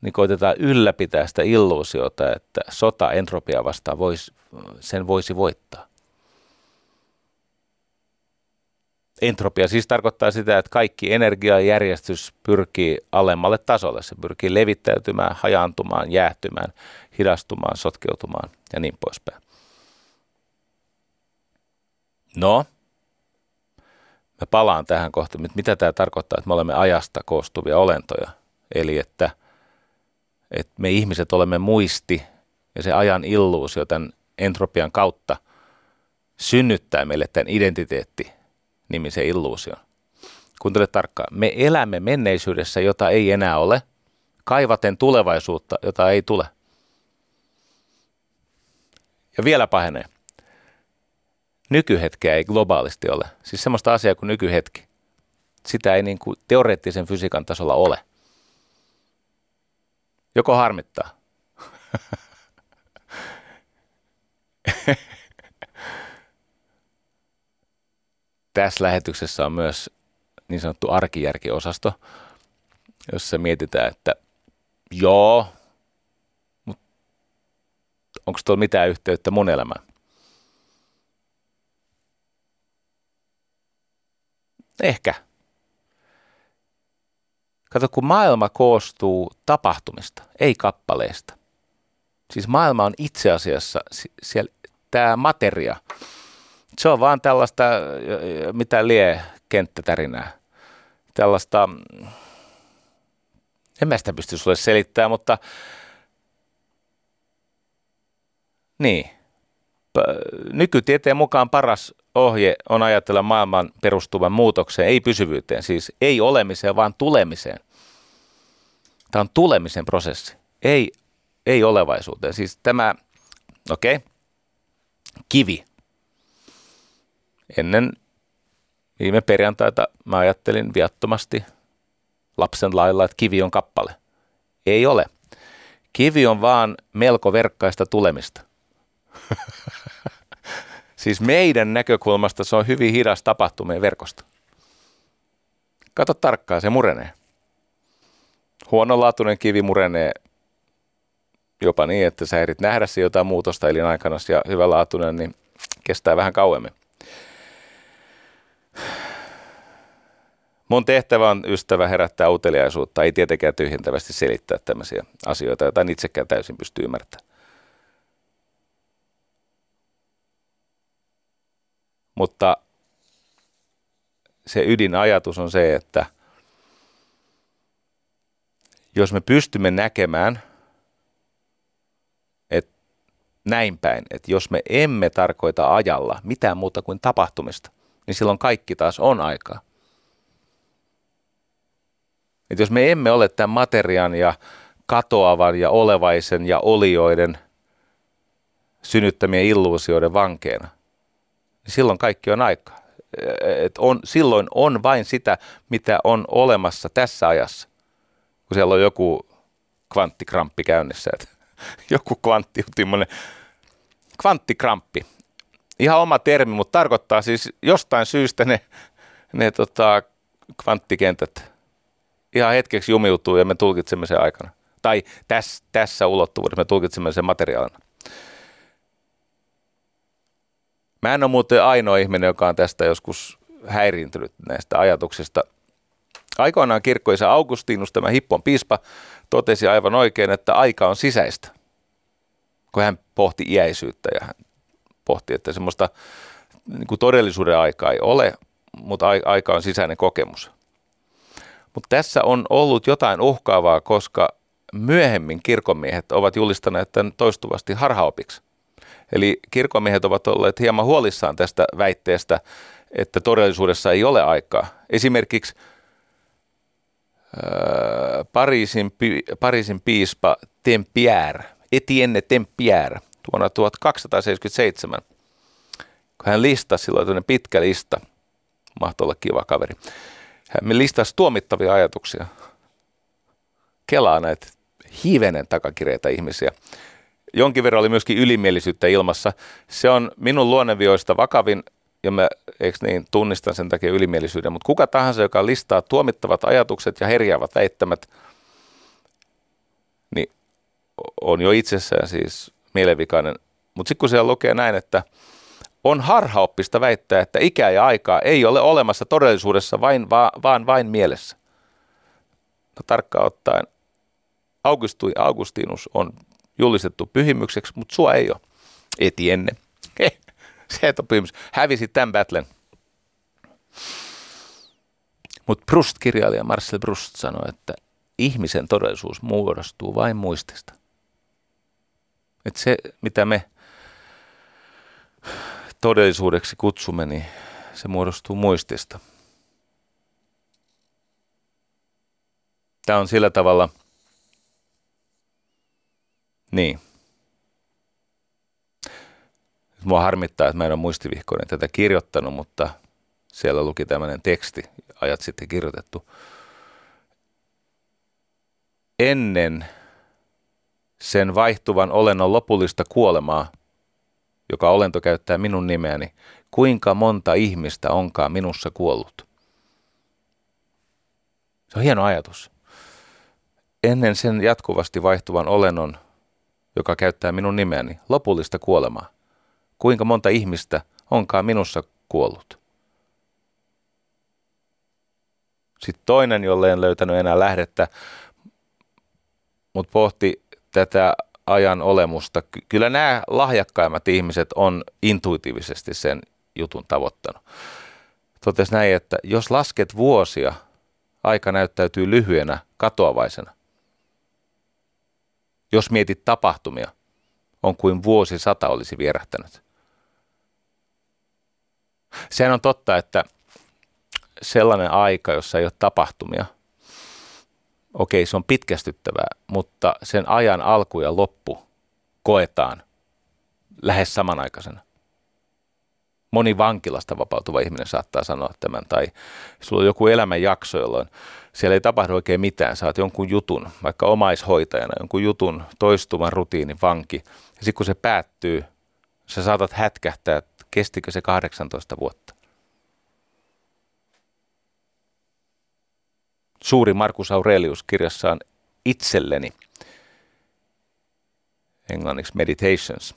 niin koitetaan ylläpitää sitä illuusiota, että sota entropia vastaan vois, sen voisi voittaa. Entropia siis tarkoittaa sitä, että kaikki energiajärjestys pyrkii alemmalle tasolle. Se pyrkii levittäytymään, hajaantumaan, jäähtymään, hidastumaan, sotkeutumaan ja niin poispäin. No, mä palaan tähän kohta, mitä tämä tarkoittaa, että me olemme ajasta koostuvia olentoja. Eli että, että me ihmiset olemme muisti ja se ajan illuusio tämän entropian kautta synnyttää meille tämän identiteetti-nimisen illuusion. Kuuntele tarkkaan. Me elämme menneisyydessä, jota ei enää ole, kaivaten tulevaisuutta, jota ei tule. Ja vielä pahenee. Nykyhetkeä ei globaalisti ole. Siis semmoista asiaa kuin nykyhetki. Sitä ei niin kuin teoreettisen fysiikan tasolla ole. Joko harmittaa? Tässä lähetyksessä on myös niin sanottu arkijärkiosasto, jossa mietitään, että joo, mutta onko tuolla mitään yhteyttä mun elämään? Ehkä. Kato, kun maailma koostuu tapahtumista, ei kappaleista. Siis maailma on itse asiassa siellä, tämä materia. Se on vaan tällaista, mitä lie kenttätärinää. Tällaista, en mä sitä pysty sulle selittämään, mutta niin. Nykytieteen mukaan paras ohje on ajatella maailman perustuvan muutokseen, ei pysyvyyteen, siis ei olemiseen, vaan tulemiseen. Tämä on tulemisen prosessi, ei, ei olevaisuuteen. Siis tämä, okei, okay, kivi. Ennen viime perjantaita mä ajattelin viattomasti lapsen lailla, että kivi on kappale. Ei ole. Kivi on vaan melko verkkaista tulemista. Siis meidän näkökulmasta se on hyvin hidas tapahtumien verkosto. Kato tarkkaan, se murenee. Huonolaatuinen kivi murenee jopa niin, että sä ehdit nähdä se jotain muutosta elinaikana ja hyvälaatuinen, niin kestää vähän kauemmin. Mun tehtävä on ystävä herättää uteliaisuutta, ei tietenkään tyhjentävästi selittää tämmöisiä asioita, joita en itsekään täysin pysty ymmärtämään. Mutta se ydinajatus on se, että jos me pystymme näkemään, että näin päin, että jos me emme tarkoita ajalla mitään muuta kuin tapahtumista, niin silloin kaikki taas on aikaa. Että jos me emme ole tämän materian ja katoavan ja olevaisen ja olioiden synnyttämien illuusioiden vankeena, silloin kaikki on aikaa. Et on, silloin on vain sitä, mitä on olemassa tässä ajassa. Kun siellä on joku kvanttikramppi käynnissä. Että joku kvanttiutimmoinen kvanttikramppi. Ihan oma termi, mutta tarkoittaa siis jostain syystä ne, ne tota, kvanttikentät ihan hetkeksi jumiutuu ja me tulkitsemme sen aikana. Tai tässä, tässä ulottuvuudessa me tulkitsemme sen materiaalina. Mä en ole muuten ainoa ihminen, joka on tästä joskus häiriintynyt näistä ajatuksista. Aikoinaan kirkkoisa Augustinus, tämä Hippon piispa, totesi aivan oikein, että aika on sisäistä. Kun hän pohti iäisyyttä ja hän pohti, että semmoista niin kuin todellisuuden aikaa ei ole, mutta aika on sisäinen kokemus. Mutta tässä on ollut jotain uhkaavaa, koska myöhemmin kirkonmiehet ovat julistaneet tämän toistuvasti harhaopiksi. Eli kirkomiehet ovat olleet hieman huolissaan tästä väitteestä, että todellisuudessa ei ole aikaa. Esimerkiksi ää, Pariisin, Pariisin piispa Tempierre, Etienne Tempierre, vuonna 1277, kun hän listasi silloin pitkä lista, mahtoi olla kiva kaveri, hän listasi tuomittavia ajatuksia. Kelaa näitä hivenen takakireitä ihmisiä jonkin verran oli myöskin ylimielisyyttä ilmassa. Se on minun luonnevioista vakavin, ja mä eikö niin, tunnistan sen takia ylimielisyyden, mutta kuka tahansa, joka listaa tuomittavat ajatukset ja herjaavat väittämät, niin on jo itsessään siis mielenvikainen. Mutta sitten kun siellä lukee näin, että on harhaoppista väittää, että ikää ja aikaa ei ole olemassa todellisuudessa vain, va, vaan vain mielessä. No tarkkaan ottaen, Augustui, Augustinus on julistettu pyhimykseksi, mutta sua ei ole. Etienne. Se et ole pyhimys. Hävisi tämän battlen. Mutta Proust-kirjailija Marcel Proust sanoi, että ihmisen todellisuus muodostuu vain muistista. Että se, mitä me todellisuudeksi kutsumme, niin se muodostuu muistista. Tämä on sillä tavalla, niin. Mua harmittaa, että mä en ole muistivihkoinen tätä kirjoittanut, mutta siellä luki tämmöinen teksti, ajat sitten kirjoitettu. Ennen sen vaihtuvan olennon lopullista kuolemaa, joka olento käyttää minun nimeäni, kuinka monta ihmistä onkaan minussa kuollut. Se on hieno ajatus. Ennen sen jatkuvasti vaihtuvan olennon, joka käyttää minun nimeäni, lopullista kuolemaa, kuinka monta ihmistä onkaan minussa kuollut. Sitten toinen, jolle en löytänyt enää lähdettä, mutta pohti tätä ajan olemusta. Kyllä nämä lahjakkaimmat ihmiset on intuitiivisesti sen jutun tavoittanut. Totesi näin, että jos lasket vuosia, aika näyttäytyy lyhyenä, katoavaisena. Jos mietit tapahtumia, on kuin vuosi sata olisi vierähtänyt. Sehän on totta, että sellainen aika, jossa ei ole tapahtumia, okei, se on pitkästyttävää, mutta sen ajan alku ja loppu koetaan lähes samanaikaisena. Moni vankilasta vapautuva ihminen saattaa sanoa tämän, tai sulla on joku elämänjakso, jolloin siellä ei tapahdu oikein mitään. Saat jonkun jutun, vaikka omaishoitajana, jonkun jutun toistuvan rutiinin vanki. Ja sitten kun se päättyy, sä saatat hätkähtää, että kestikö se 18 vuotta. suuri Markus Aurelius kirjassaan itselleni, englanniksi Meditations,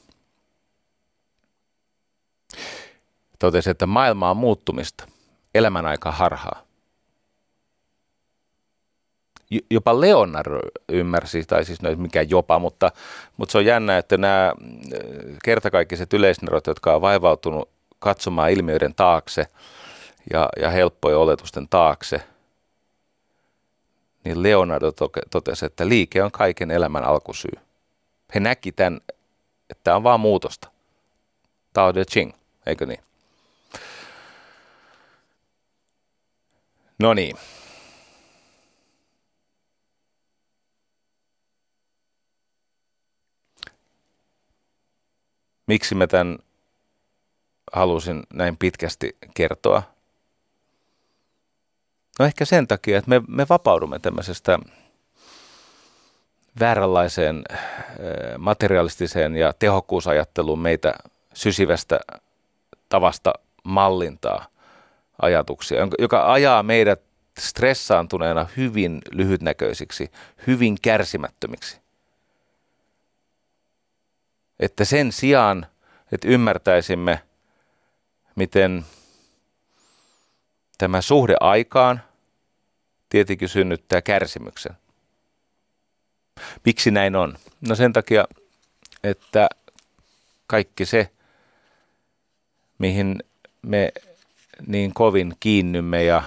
totesi, että maailma on muuttumista, elämän aika harhaa. Jopa Leonardo ymmärsi, tai siis no mikä jopa, mutta, mutta se on jännä, että nämä äh, kertakaikkiset yleisnerot, jotka on vaivautunut katsomaan ilmiöiden taakse ja, ja helppojen oletusten taakse – niin Leonardo totesi, että liike on kaiken elämän alkusyy. He näki tämän, että tämä on vaan muutosta. Tao Te Ching, eikö niin? No niin. Miksi mä tämän halusin näin pitkästi kertoa? No ehkä sen takia, että me, me vapaudumme tämmöisestä vääränlaiseen materialistiseen ja tehokkuusajatteluun meitä sysivästä tavasta mallintaa ajatuksia, joka ajaa meidät stressaantuneena hyvin lyhytnäköisiksi, hyvin kärsimättömiksi. Että sen sijaan, että ymmärtäisimme, miten Tämä suhde aikaan tietenkin synnyttää kärsimyksen. Miksi näin on? No sen takia, että kaikki se, mihin me niin kovin kiinnymme ja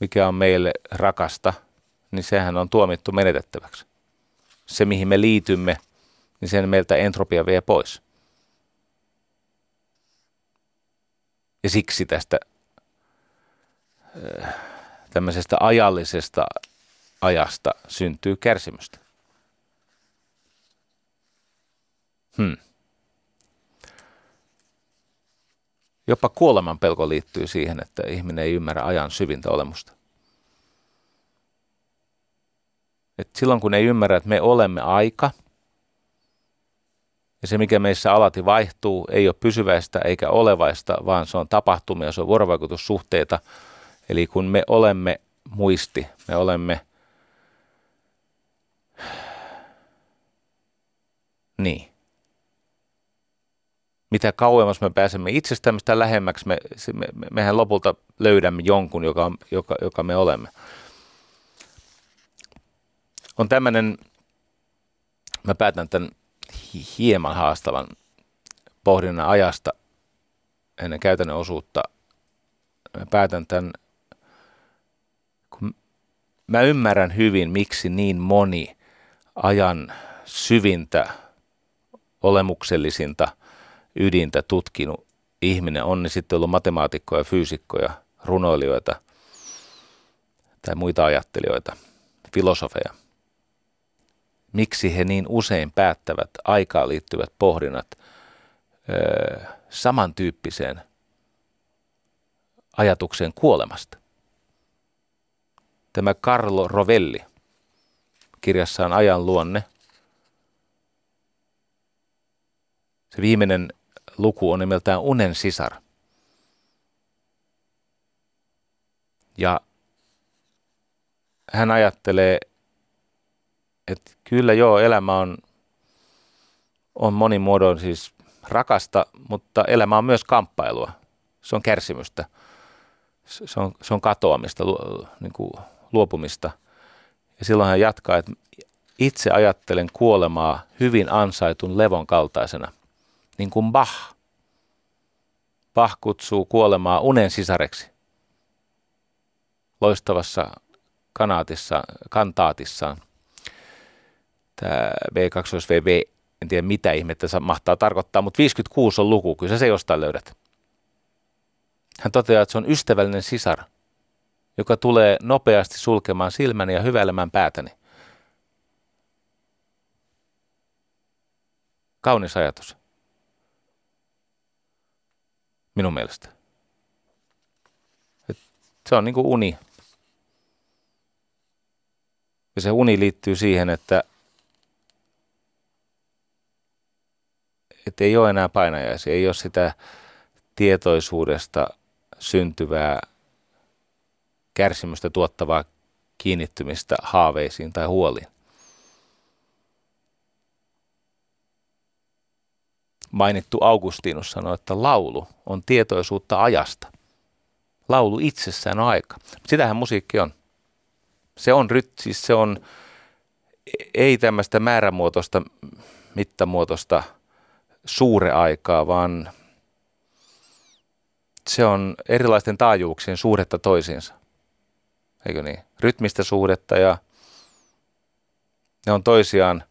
mikä on meille rakasta, niin sehän on tuomittu menetettäväksi. Se, mihin me liitymme, niin sen meiltä entropia vie pois. Ja siksi tästä tämmöisestä ajallisesta ajasta syntyy kärsimystä. Hmm. Jopa kuoleman pelko liittyy siihen, että ihminen ei ymmärrä ajan syvintä olemusta. Et silloin kun ei ymmärrä, että me olemme aika, ja se mikä meissä alati vaihtuu, ei ole pysyväistä eikä olevaista, vaan se on tapahtumia, se on vuorovaikutussuhteita – Eli kun me olemme muisti, me olemme niin. Mitä kauemmas me pääsemme itsestämme, sitä lähemmäksi me, me, mehän lopulta löydämme jonkun, joka, joka, joka me olemme. On tämmöinen, mä päätän tämän hieman haastavan pohdinnan ajasta ennen käytännön osuutta. Mä päätän tämän mä ymmärrän hyvin, miksi niin moni ajan syvintä, olemuksellisinta ydintä tutkinut ihminen, on ne sitten ollut matemaatikkoja, fyysikkoja, runoilijoita tai muita ajattelijoita, filosofeja. Miksi he niin usein päättävät aikaan liittyvät pohdinnat öö, samantyyppiseen ajatukseen kuolemasta? Tämä Carlo Rovelli kirjassaan Ajan luonne. Se viimeinen luku on nimeltään Unen sisar. Ja hän ajattelee, että kyllä joo, elämä on, on monin muodon siis rakasta, mutta elämä on myös kamppailua. Se on kärsimystä. Se on, se on katoamista, niin kuin luopumista. Ja silloin hän jatkaa, että itse ajattelen kuolemaa hyvin ansaitun levon kaltaisena, niin kuin Bach. Bach kutsuu kuolemaa unen sisareksi. Loistavassa kanaatissa, kantaatissaan. Tämä B2VV, en tiedä mitä ihmettä se mahtaa tarkoittaa, mutta 56 on luku, kyllä se jostain löydät. Hän toteaa, että se on ystävällinen sisar – joka tulee nopeasti sulkemaan silmäni ja hyväilemään päätäni. Kaunis ajatus. Minun mielestä. Et se on niin kuin uni. Ja se uni liittyy siihen, että, että ei ole enää painajaisia, ei ole sitä tietoisuudesta syntyvää kärsimystä tuottavaa kiinnittymistä haaveisiin tai huoliin. Mainittu Augustinus sanoi, että laulu on tietoisuutta ajasta. Laulu itsessään on aika. Sitähän musiikki on. Se on, siis se on ei tämmöistä määrämuotoista, mittamuotoista suureaikaa, vaan se on erilaisten taajuuksien suhdetta toisiinsa eikö niin? Rytmistä suhdetta ja ne on toisiaan,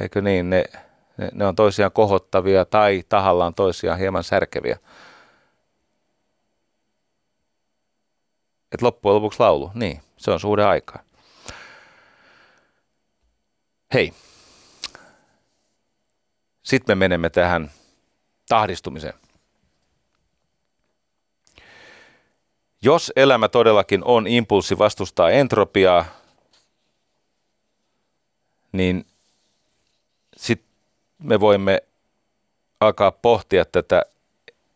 eikö niin, ne, ne, ne on toisiaan kohottavia tai tahallaan toisiaan hieman särkeviä. Et loppujen lopuksi laulu, niin, se on suhde aikaa. Hei, sitten me menemme tähän tahdistumiseen. Jos elämä todellakin on impulssi vastustaa entropiaa, niin sitten me voimme alkaa pohtia tätä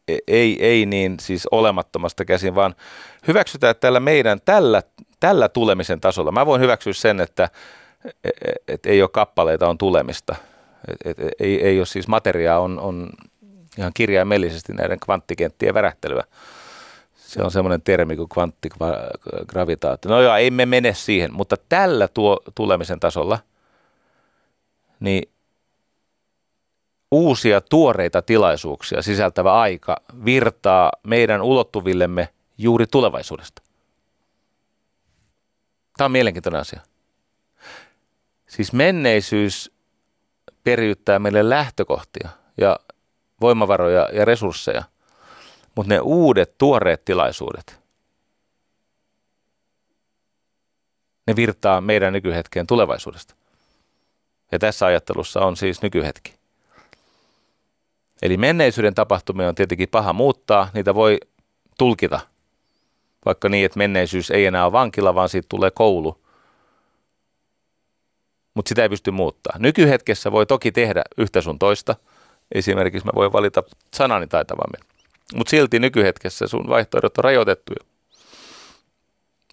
e- ei, ei niin siis olemattomasta käsin, vaan hyväksytään tällä meidän, tällä, tällä tulemisen tasolla. Mä voin hyväksyä sen, että et, e- et ei ole kappaleita, on tulemista. Et, et, ei, ei ole siis materiaa, on, on ihan kirjaimellisesti näiden kvanttikenttien värähtelyä. Se on semmoinen termi kuin kvanttigravitaatio. No joo, ei me mene siihen, mutta tällä tuo tulemisen tasolla, niin uusia tuoreita tilaisuuksia sisältävä aika virtaa meidän ulottuvillemme juuri tulevaisuudesta. Tämä on mielenkiintoinen asia. Siis menneisyys periyttää meille lähtökohtia ja voimavaroja ja resursseja – mutta ne uudet, tuoreet tilaisuudet, ne virtaa meidän nykyhetkeen tulevaisuudesta. Ja tässä ajattelussa on siis nykyhetki. Eli menneisyyden tapahtumia on tietenkin paha muuttaa, niitä voi tulkita. Vaikka niin, että menneisyys ei enää ole vankila, vaan siitä tulee koulu. Mutta sitä ei pysty muuttaa. Nykyhetkessä voi toki tehdä yhtä sun toista. Esimerkiksi mä voin valita sanani taitavammin. Mutta silti nykyhetkessä sun vaihtoehdot on rajoitettuja.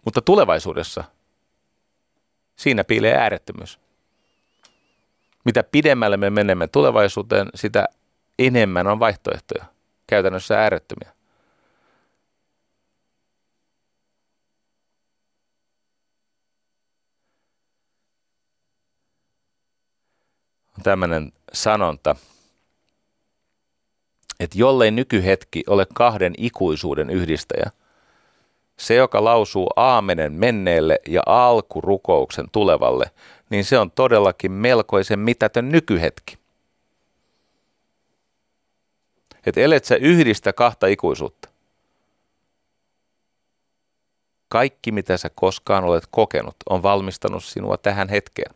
Mutta tulevaisuudessa siinä piilee äärettömyys. Mitä pidemmälle me menemme tulevaisuuteen, sitä enemmän on vaihtoehtoja, käytännössä äärettömiä. On tämmöinen sanonta, että jollei nykyhetki ole kahden ikuisuuden yhdistäjä, se, joka lausuu aamenen menneelle ja alkurukouksen tulevalle, niin se on todellakin melkoisen mitätön nykyhetki. Että elet sä yhdistä kahta ikuisuutta. Kaikki, mitä sä koskaan olet kokenut, on valmistanut sinua tähän hetkeen.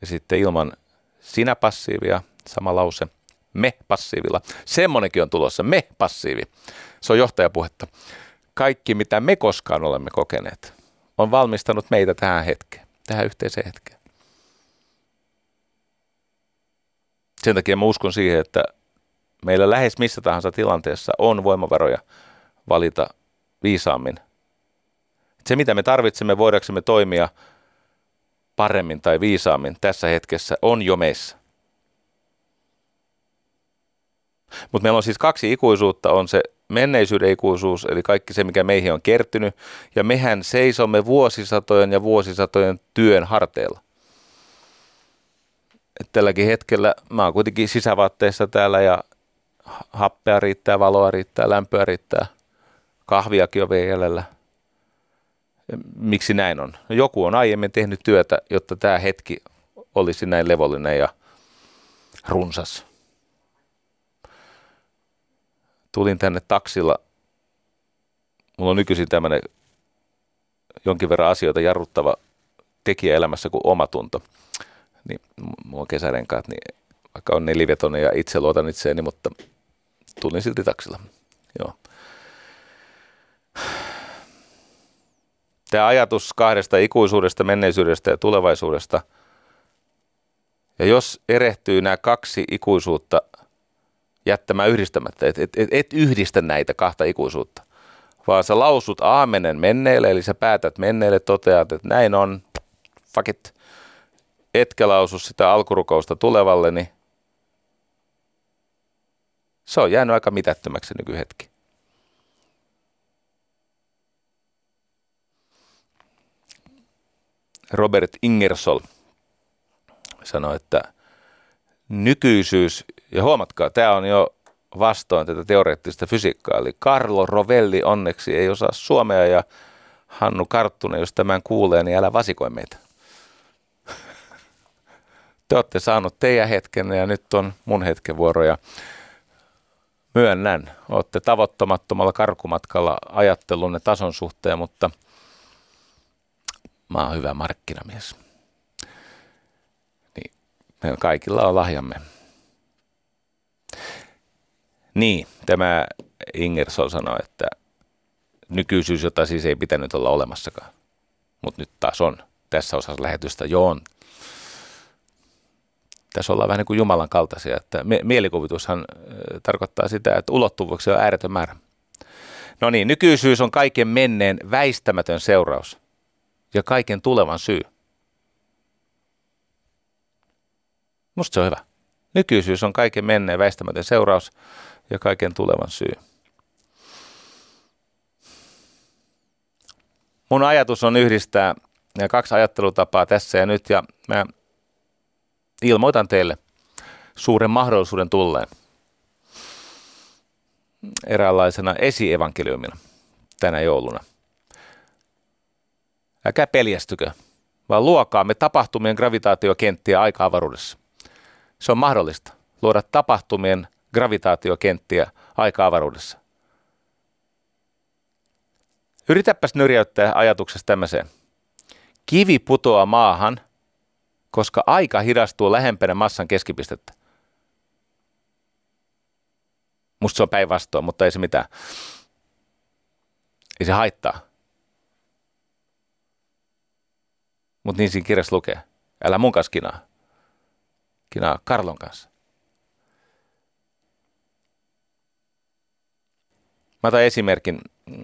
Ja sitten ilman sinä passiivia, sama lause, me passiivilla. Semmonenkin on tulossa, me passiivi. Se on johtajapuhetta. Kaikki, mitä me koskaan olemme kokeneet, on valmistanut meitä tähän hetkeen, tähän yhteiseen hetkeen. Sen takia mä uskon siihen, että meillä lähes missä tahansa tilanteessa on voimavaroja valita viisaammin. Se, mitä me tarvitsemme voidaksemme toimia paremmin tai viisaammin tässä hetkessä, on jo meissä. Mutta meillä on siis kaksi ikuisuutta, on se menneisyyden ikuisuus, eli kaikki se, mikä meihin on kertynyt, ja mehän seisomme vuosisatojen ja vuosisatojen työn harteilla. Tälläkin hetkellä mä oon kuitenkin sisävaatteessa täällä ja happea riittää, valoa riittää, lämpöä riittää, kahviakin on vielä. Miksi näin on? No joku on aiemmin tehnyt työtä, jotta tämä hetki olisi näin levollinen ja runsas. tulin tänne taksilla. Mulla on nykyisin tämmöinen jonkin verran asioita jarruttava tekijä elämässä kuin omatunto. Niin, mulla on kesärenkaat, niin vaikka on nelivetonen ja itse luotan itseeni, mutta tulin silti taksilla. Joo. Tämä ajatus kahdesta ikuisuudesta, menneisyydestä ja tulevaisuudesta. Ja jos erehtyy nämä kaksi ikuisuutta jättämään yhdistämättä. Et, et, et, et yhdistä näitä kahta ikuisuutta, vaan sä lausut aamenen menneelle, eli sä päätät menneelle, toteat, että näin on, fuck it. Etkä lausu sitä alkurukousta tulevalle, niin se on jäänyt aika mitättömäksi nykyhetki. Robert Ingersoll sanoi, että nykyisyys ja huomatkaa, tämä on jo vastoin tätä teoreettista fysiikkaa. Eli Carlo Rovelli onneksi ei osaa suomea ja Hannu Karttunen, jos tämän kuulee, niin älä vasikoi meitä. Te olette saanut teidän hetken ja nyt on mun hetken vuoro ja myönnän, olette tavoittamattomalla karkumatkalla ajattelunne tason suhteen, mutta mä oon hyvä markkinamies. Niin, meillä kaikilla on lahjamme. Niin, tämä Ingersoll sanoi, että nykyisyys, jota siis ei pitänyt olla olemassakaan. Mutta nyt taas on tässä osassa lähetystä jo on. Tässä ollaan vähän niin kuin Jumalan kaltaisia, että mielikuvitushan tarkoittaa sitä, että ulottuvuuksia on ääretön määrä. No niin, nykyisyys on kaiken menneen väistämätön seuraus ja kaiken tulevan syy. Musta se on hyvä. Nykyisyys on kaiken menneen väistämätön seuraus ja kaiken tulevan syy. Mun ajatus on yhdistää kaksi ajattelutapaa tässä ja nyt ja mä ilmoitan teille suuren mahdollisuuden tulleen eräänlaisena esievankeliumina tänä jouluna. Älkää peljästykö, vaan luokaamme tapahtumien gravitaatiokenttiä aika-avaruudessa. Se on mahdollista luoda tapahtumien gravitaatiokenttiä aika-avaruudessa. Yritäpäs nyrjäyttää ajatuksessa tämmöiseen. Kivi putoaa maahan, koska aika hidastuu lähempänä massan keskipistettä. Musta se on päinvastoin, mutta ei se mitään. Ei se haittaa. Mutta niin siinä kirjassa lukee. Älä mun kanssa kinaa. Kinaa Karlon kanssa. Mä otan esimerkin.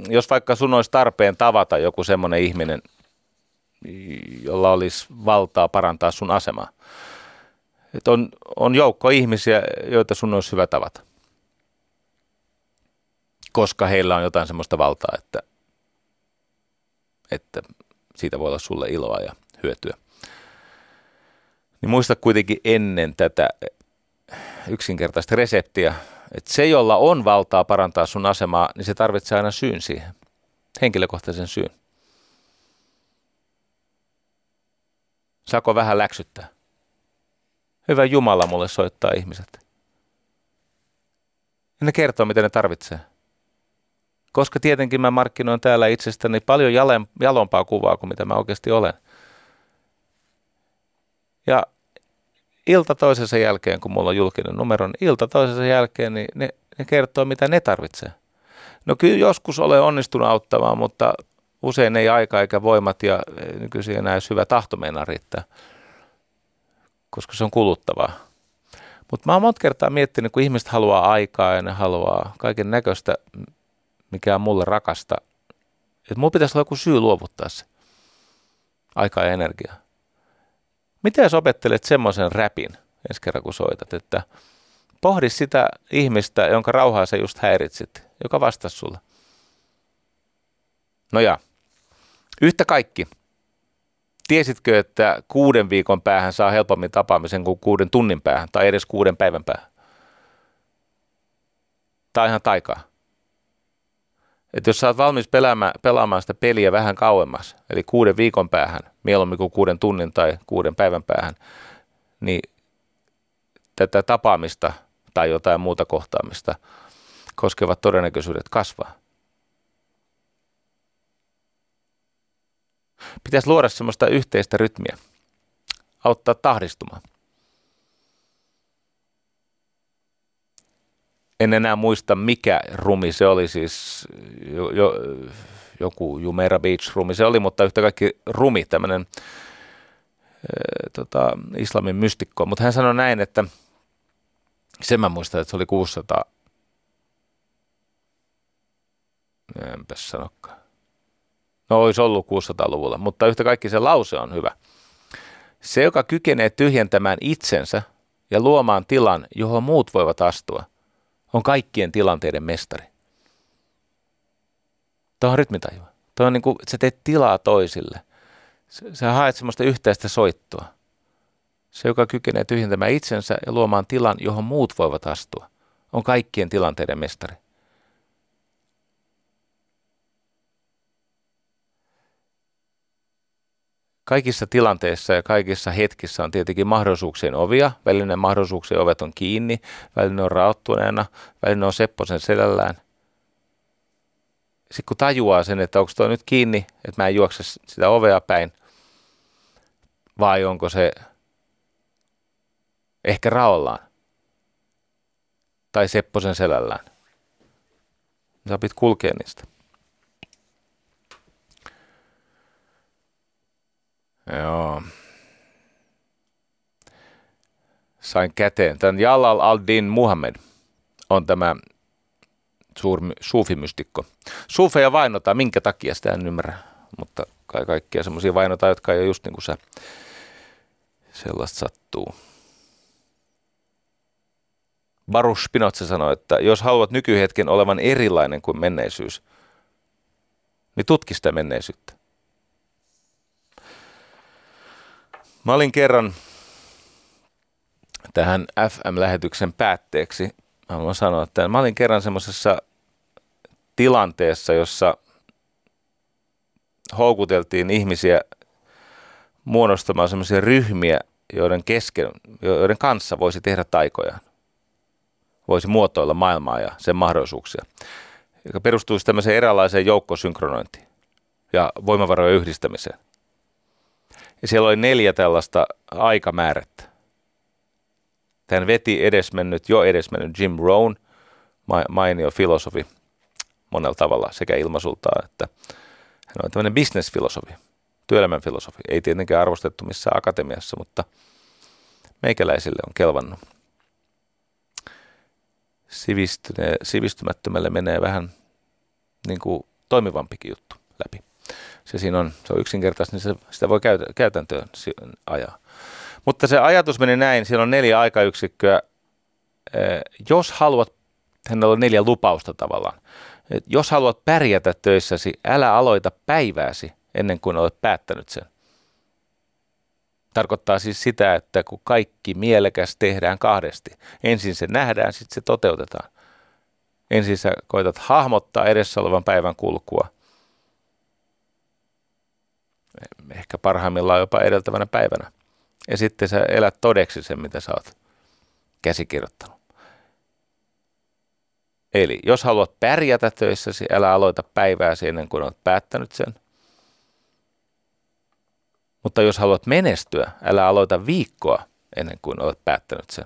Jos vaikka sun olisi tarpeen tavata joku semmoinen ihminen, jolla olisi valtaa parantaa sun asemaa. Et on, on joukko ihmisiä, joita sun olisi hyvä tavata. Koska heillä on jotain semmoista valtaa, että, että siitä voi olla sulle iloa ja hyötyä. Niin muista kuitenkin ennen tätä yksinkertaista reseptiä, että se, jolla on valtaa parantaa sun asemaa, niin se tarvitsee aina syyn siihen. Henkilökohtaisen syyn. Saako vähän läksyttää? Hyvä Jumala mulle soittaa ihmiset. Ja ne kertoo, mitä ne tarvitsee. Koska tietenkin mä markkinoin täällä itsestäni paljon jalompaa kuvaa kuin mitä mä oikeasti olen. Ja ilta toisensa jälkeen, kun mulla on julkinen numero, niin ilta toisensa jälkeen niin ne, ne kertoo, mitä ne tarvitsee. No kyllä joskus olen onnistunut auttamaan, mutta usein ei aika eikä voimat ja nykyisin enää hyvä tahto meinaa riittää, koska se on kuluttavaa. Mutta mä oon monta kertaa miettinyt, kun ihmiset haluaa aikaa ja ne haluaa kaiken näköistä, mikä on mulle rakasta, että mulla pitäisi olla joku syy luovuttaa se aikaa ja energiaa. Miten jos opettelet semmoisen räpin ensi kerran, kun soitat, että pohdi sitä ihmistä, jonka rauhaa sä just häiritsit, joka vastasi sulle. No ja, yhtä kaikki. Tiesitkö, että kuuden viikon päähän saa helpommin tapaamisen kuin kuuden tunnin päähän tai edes kuuden päivän päähän? Tai ihan taikaa. Että jos sä oot valmis pelaamaan, pelaamaan sitä peliä vähän kauemmas, eli kuuden viikon päähän, mieluummin kuin kuuden tunnin tai kuuden päivän päähän, niin tätä tapaamista tai jotain muuta kohtaamista koskevat todennäköisyydet kasvaa. Pitäisi luoda semmoista yhteistä rytmiä, auttaa tahdistumaan. En enää muista mikä rumi se oli, siis jo, jo, joku Jumeirah Beach rumi se oli, mutta yhtä kaikki rumi, tämmöinen tota, islamin mystikko. Mutta hän sanoi näin, että sen mä muistan, että se oli 600, enpä sanokaan. No olisi ollut 600-luvulla, mutta yhtä kaikki se lause on hyvä. Se, joka kykenee tyhjentämään itsensä ja luomaan tilan, johon muut voivat astua, on kaikkien tilanteiden mestari. Tuo on rytmitajua. Tuo on niin kuin, sä teet tilaa toisille. Sä haet semmoista yhteistä soittoa. Se, joka kykenee tyhjentämään itsensä ja luomaan tilan, johon muut voivat astua, on kaikkien tilanteiden mestari. Kaikissa tilanteissa ja kaikissa hetkissä on tietenkin mahdollisuuksien ovia. Välinen mahdollisuuksien ovet on kiinni, välinen on raottuneena, välinen on Sepposen selällään. Sitten kun tajuaa sen, että onko tuo nyt kiinni, että mä en juokse sitä ovea päin, vai onko se ehkä raollaan tai Sepposen selällään. Sä opit kulkea niistä. Joo. Sain käteen. Tämän Jalal al-Din Muhammed on tämä suur, suufimystikko. Suufeja vainotaan, minkä takia sitä en ymmärrä, mutta kai kaikkia semmoisia vainotaan, jotka ei ole just niin kuin sä. Sellaista sattuu. Baruch Spinoza sanoi, että jos haluat nykyhetken olevan erilainen kuin menneisyys, niin tutki sitä menneisyyttä. Mä olin kerran tähän FM-lähetyksen päätteeksi, haluan sanoa, että mä olin kerran semmoisessa tilanteessa, jossa houkuteltiin ihmisiä muodostamaan semmoisia ryhmiä, joiden, kesken, joiden kanssa voisi tehdä taikojaan. Voisi muotoilla maailmaa ja sen mahdollisuuksia, joka perustuisi tämmöiseen eräänlaiseen joukkosynkronointiin ja voimavarojen yhdistämiseen. Ja siellä oli neljä tällaista aikamäärättä. Tämän veti edesmennyt, jo edesmennyt Jim Rohn, mainio filosofi monella tavalla sekä ilmasultaan, että hän on tämmöinen business-filosofi, työelämän filosofi. Ei tietenkään arvostettu missään akatemiassa, mutta meikäläisille on kelvannut. Sivistyne, sivistymättömälle menee vähän niin kuin toimivampikin juttu läpi se siinä on, se on yksinkertaista, niin se, sitä voi käytä, käytäntöön ajaa. Mutta se ajatus meni näin, siellä on neljä aikayksikköä. Jos haluat, hänellä on neljä lupausta tavallaan. Et jos haluat pärjätä töissäsi, älä aloita päivääsi ennen kuin olet päättänyt sen. Tarkoittaa siis sitä, että kun kaikki mielekäs tehdään kahdesti. Ensin se nähdään, sitten se toteutetaan. Ensin sä koetat hahmottaa edessä olevan päivän kulkua ehkä parhaimmillaan jopa edeltävänä päivänä. Ja sitten sä elät todeksi sen, mitä sä oot käsikirjoittanut. Eli jos haluat pärjätä töissäsi, älä aloita päivääsi ennen kuin olet päättänyt sen. Mutta jos haluat menestyä, älä aloita viikkoa ennen kuin olet päättänyt sen.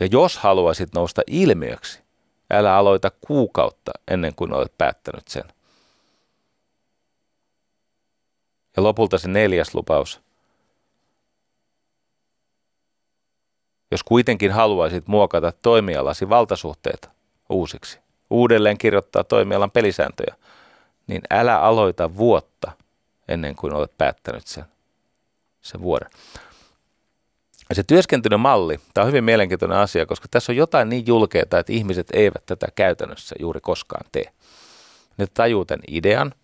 Ja jos haluaisit nousta ilmiöksi, älä aloita kuukautta ennen kuin olet päättänyt sen. Ja lopulta se neljäs lupaus. Jos kuitenkin haluaisit muokata toimialasi valtasuhteita uusiksi, uudelleen kirjoittaa toimialan pelisääntöjä, niin älä aloita vuotta ennen kuin olet päättänyt sen, sen vuoden. Ja se työskentelymalli, tämä on hyvin mielenkiintoinen asia, koska tässä on jotain niin julkeaa, että ihmiset eivät tätä käytännössä juuri koskaan tee. Ne tajuu tämän idean,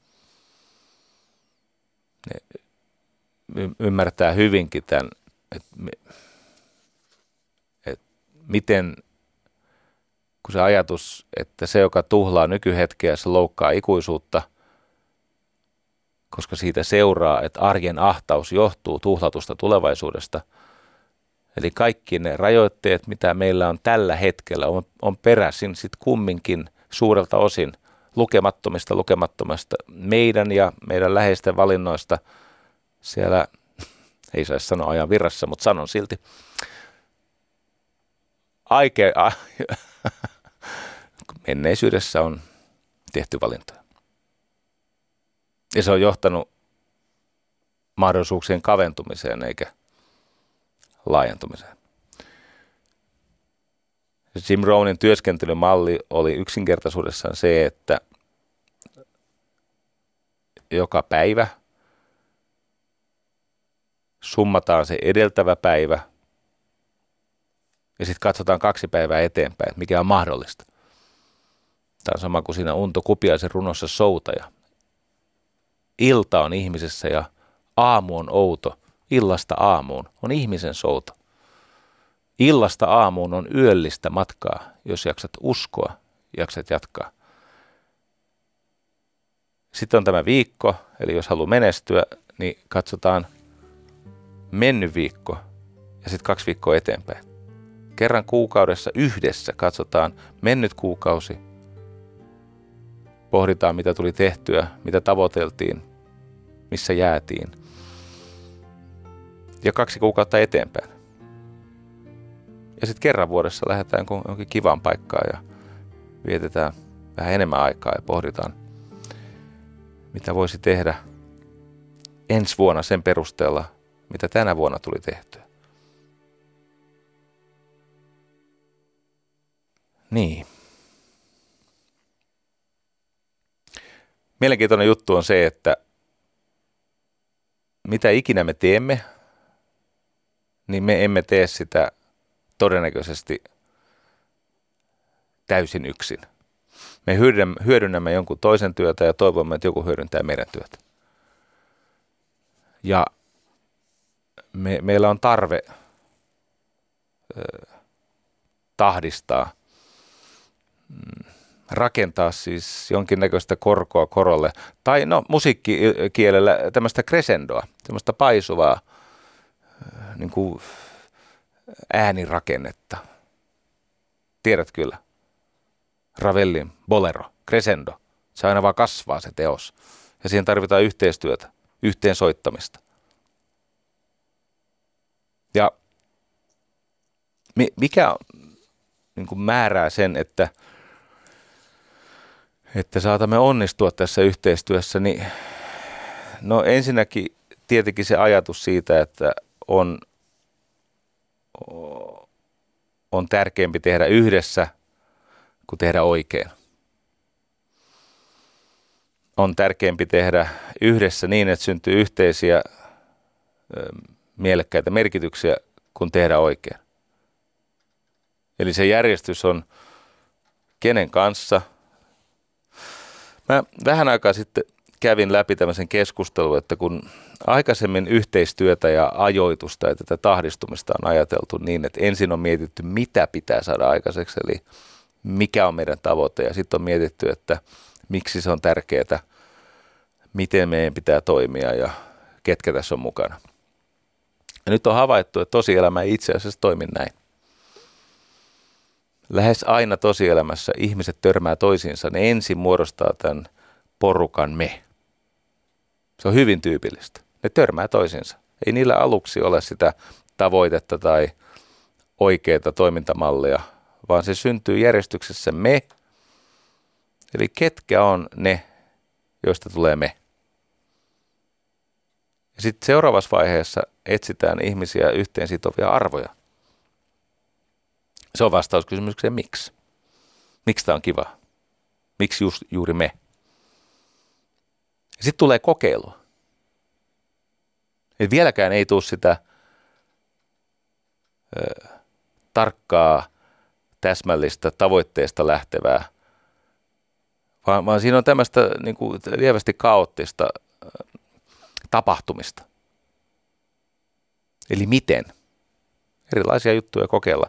ne ymmärtää hyvinkin tämän, että, että miten, kun se ajatus, että se, joka tuhlaa nykyhetkeä, se loukkaa ikuisuutta, koska siitä seuraa, että arjen ahtaus johtuu tuhlatusta tulevaisuudesta – Eli kaikki ne rajoitteet, mitä meillä on tällä hetkellä, on, on peräisin sitten kumminkin suurelta osin lukemattomista lukemattomasta meidän ja meidän läheisten valinnoista siellä, ei saisi sanoa ajan virrassa, mutta sanon silti, aike, a, menneisyydessä on tehty valintoja. Ja se on johtanut mahdollisuuksien kaventumiseen eikä laajentumiseen. Jim Rohnin työskentelymalli oli yksinkertaisuudessaan se, että joka päivä summataan se edeltävä päivä ja sitten katsotaan kaksi päivää eteenpäin, mikä on mahdollista. Tämä on sama kuin siinä Unto Kupiaisen runossa soutaja. Ilta on ihmisessä ja aamu on outo – illasta aamuun on ihmisen souto. Illasta aamuun on yöllistä matkaa, jos jaksat uskoa, jaksat jatkaa. Sitten on tämä viikko, eli jos haluaa menestyä, niin katsotaan mennyt viikko ja sitten kaksi viikkoa eteenpäin. Kerran kuukaudessa yhdessä katsotaan mennyt kuukausi, pohditaan mitä tuli tehtyä, mitä tavoiteltiin, missä jäätiin – ja kaksi kuukautta eteenpäin. Ja sitten kerran vuodessa lähdetään johonkin kivaan paikkaan ja vietetään vähän enemmän aikaa ja pohditaan, mitä voisi tehdä ensi vuonna sen perusteella, mitä tänä vuonna tuli tehtyä. Niin. Mielenkiintoinen juttu on se, että mitä ikinä me teemme, niin me emme tee sitä todennäköisesti täysin yksin. Me hyödynnämme jonkun toisen työtä ja toivomme, että joku hyödyntää meidän työtä. Ja me, meillä on tarve ö, tahdistaa, mm, rakentaa siis jonkinnäköistä korkoa korolle. Tai no musiikkikielellä tämmöistä crescendoa, tämmöistä paisuvaa niin kuin äänirakennetta. Tiedät kyllä. Ravellin, bolero, crescendo. Se aina vaan kasvaa se teos. Ja siihen tarvitaan yhteistyötä, yhteensoittamista. Ja mikä niin kuin määrää sen, että, että saatamme onnistua tässä yhteistyössä, niin no ensinnäkin tietenkin se ajatus siitä, että on, on tärkeämpi tehdä yhdessä kuin tehdä oikein. On tärkeämpi tehdä yhdessä niin, että syntyy yhteisiä mielekkäitä merkityksiä kuin tehdä oikein. Eli se järjestys on kenen kanssa. Mä vähän aikaa sitten kävin läpi tämmöisen keskustelun, että kun aikaisemmin yhteistyötä ja ajoitusta ja tätä tahdistumista on ajateltu niin, että ensin on mietitty, mitä pitää saada aikaiseksi, eli mikä on meidän tavoite, ja sitten on mietitty, että miksi se on tärkeää, miten meidän pitää toimia ja ketkä tässä on mukana. Ja nyt on havaittu, että tosielämä ei itse asiassa toimi näin. lähes aina tosielämässä ihmiset törmää toisiinsa, ne ensin muodostaa tämän porukan me. Se on hyvin tyypillistä. Ne törmää toisiinsa. Ei niillä aluksi ole sitä tavoitetta tai oikeita toimintamallia, vaan se syntyy järjestyksessä me. Eli ketkä on ne, joista tulee me. Ja sitten seuraavassa vaiheessa etsitään ihmisiä yhteen sitovia arvoja. Se on vastaus kysymykseen miksi. Miksi tämä on kiva? Miksi just, juuri me? Sitten tulee kokeilua. Et vieläkään ei tule sitä ö, tarkkaa, täsmällistä tavoitteesta lähtevää, vaan, vaan siinä on tämmöistä niin kuin, lievästi kaoottista tapahtumista. Eli miten? Erilaisia juttuja kokeilla.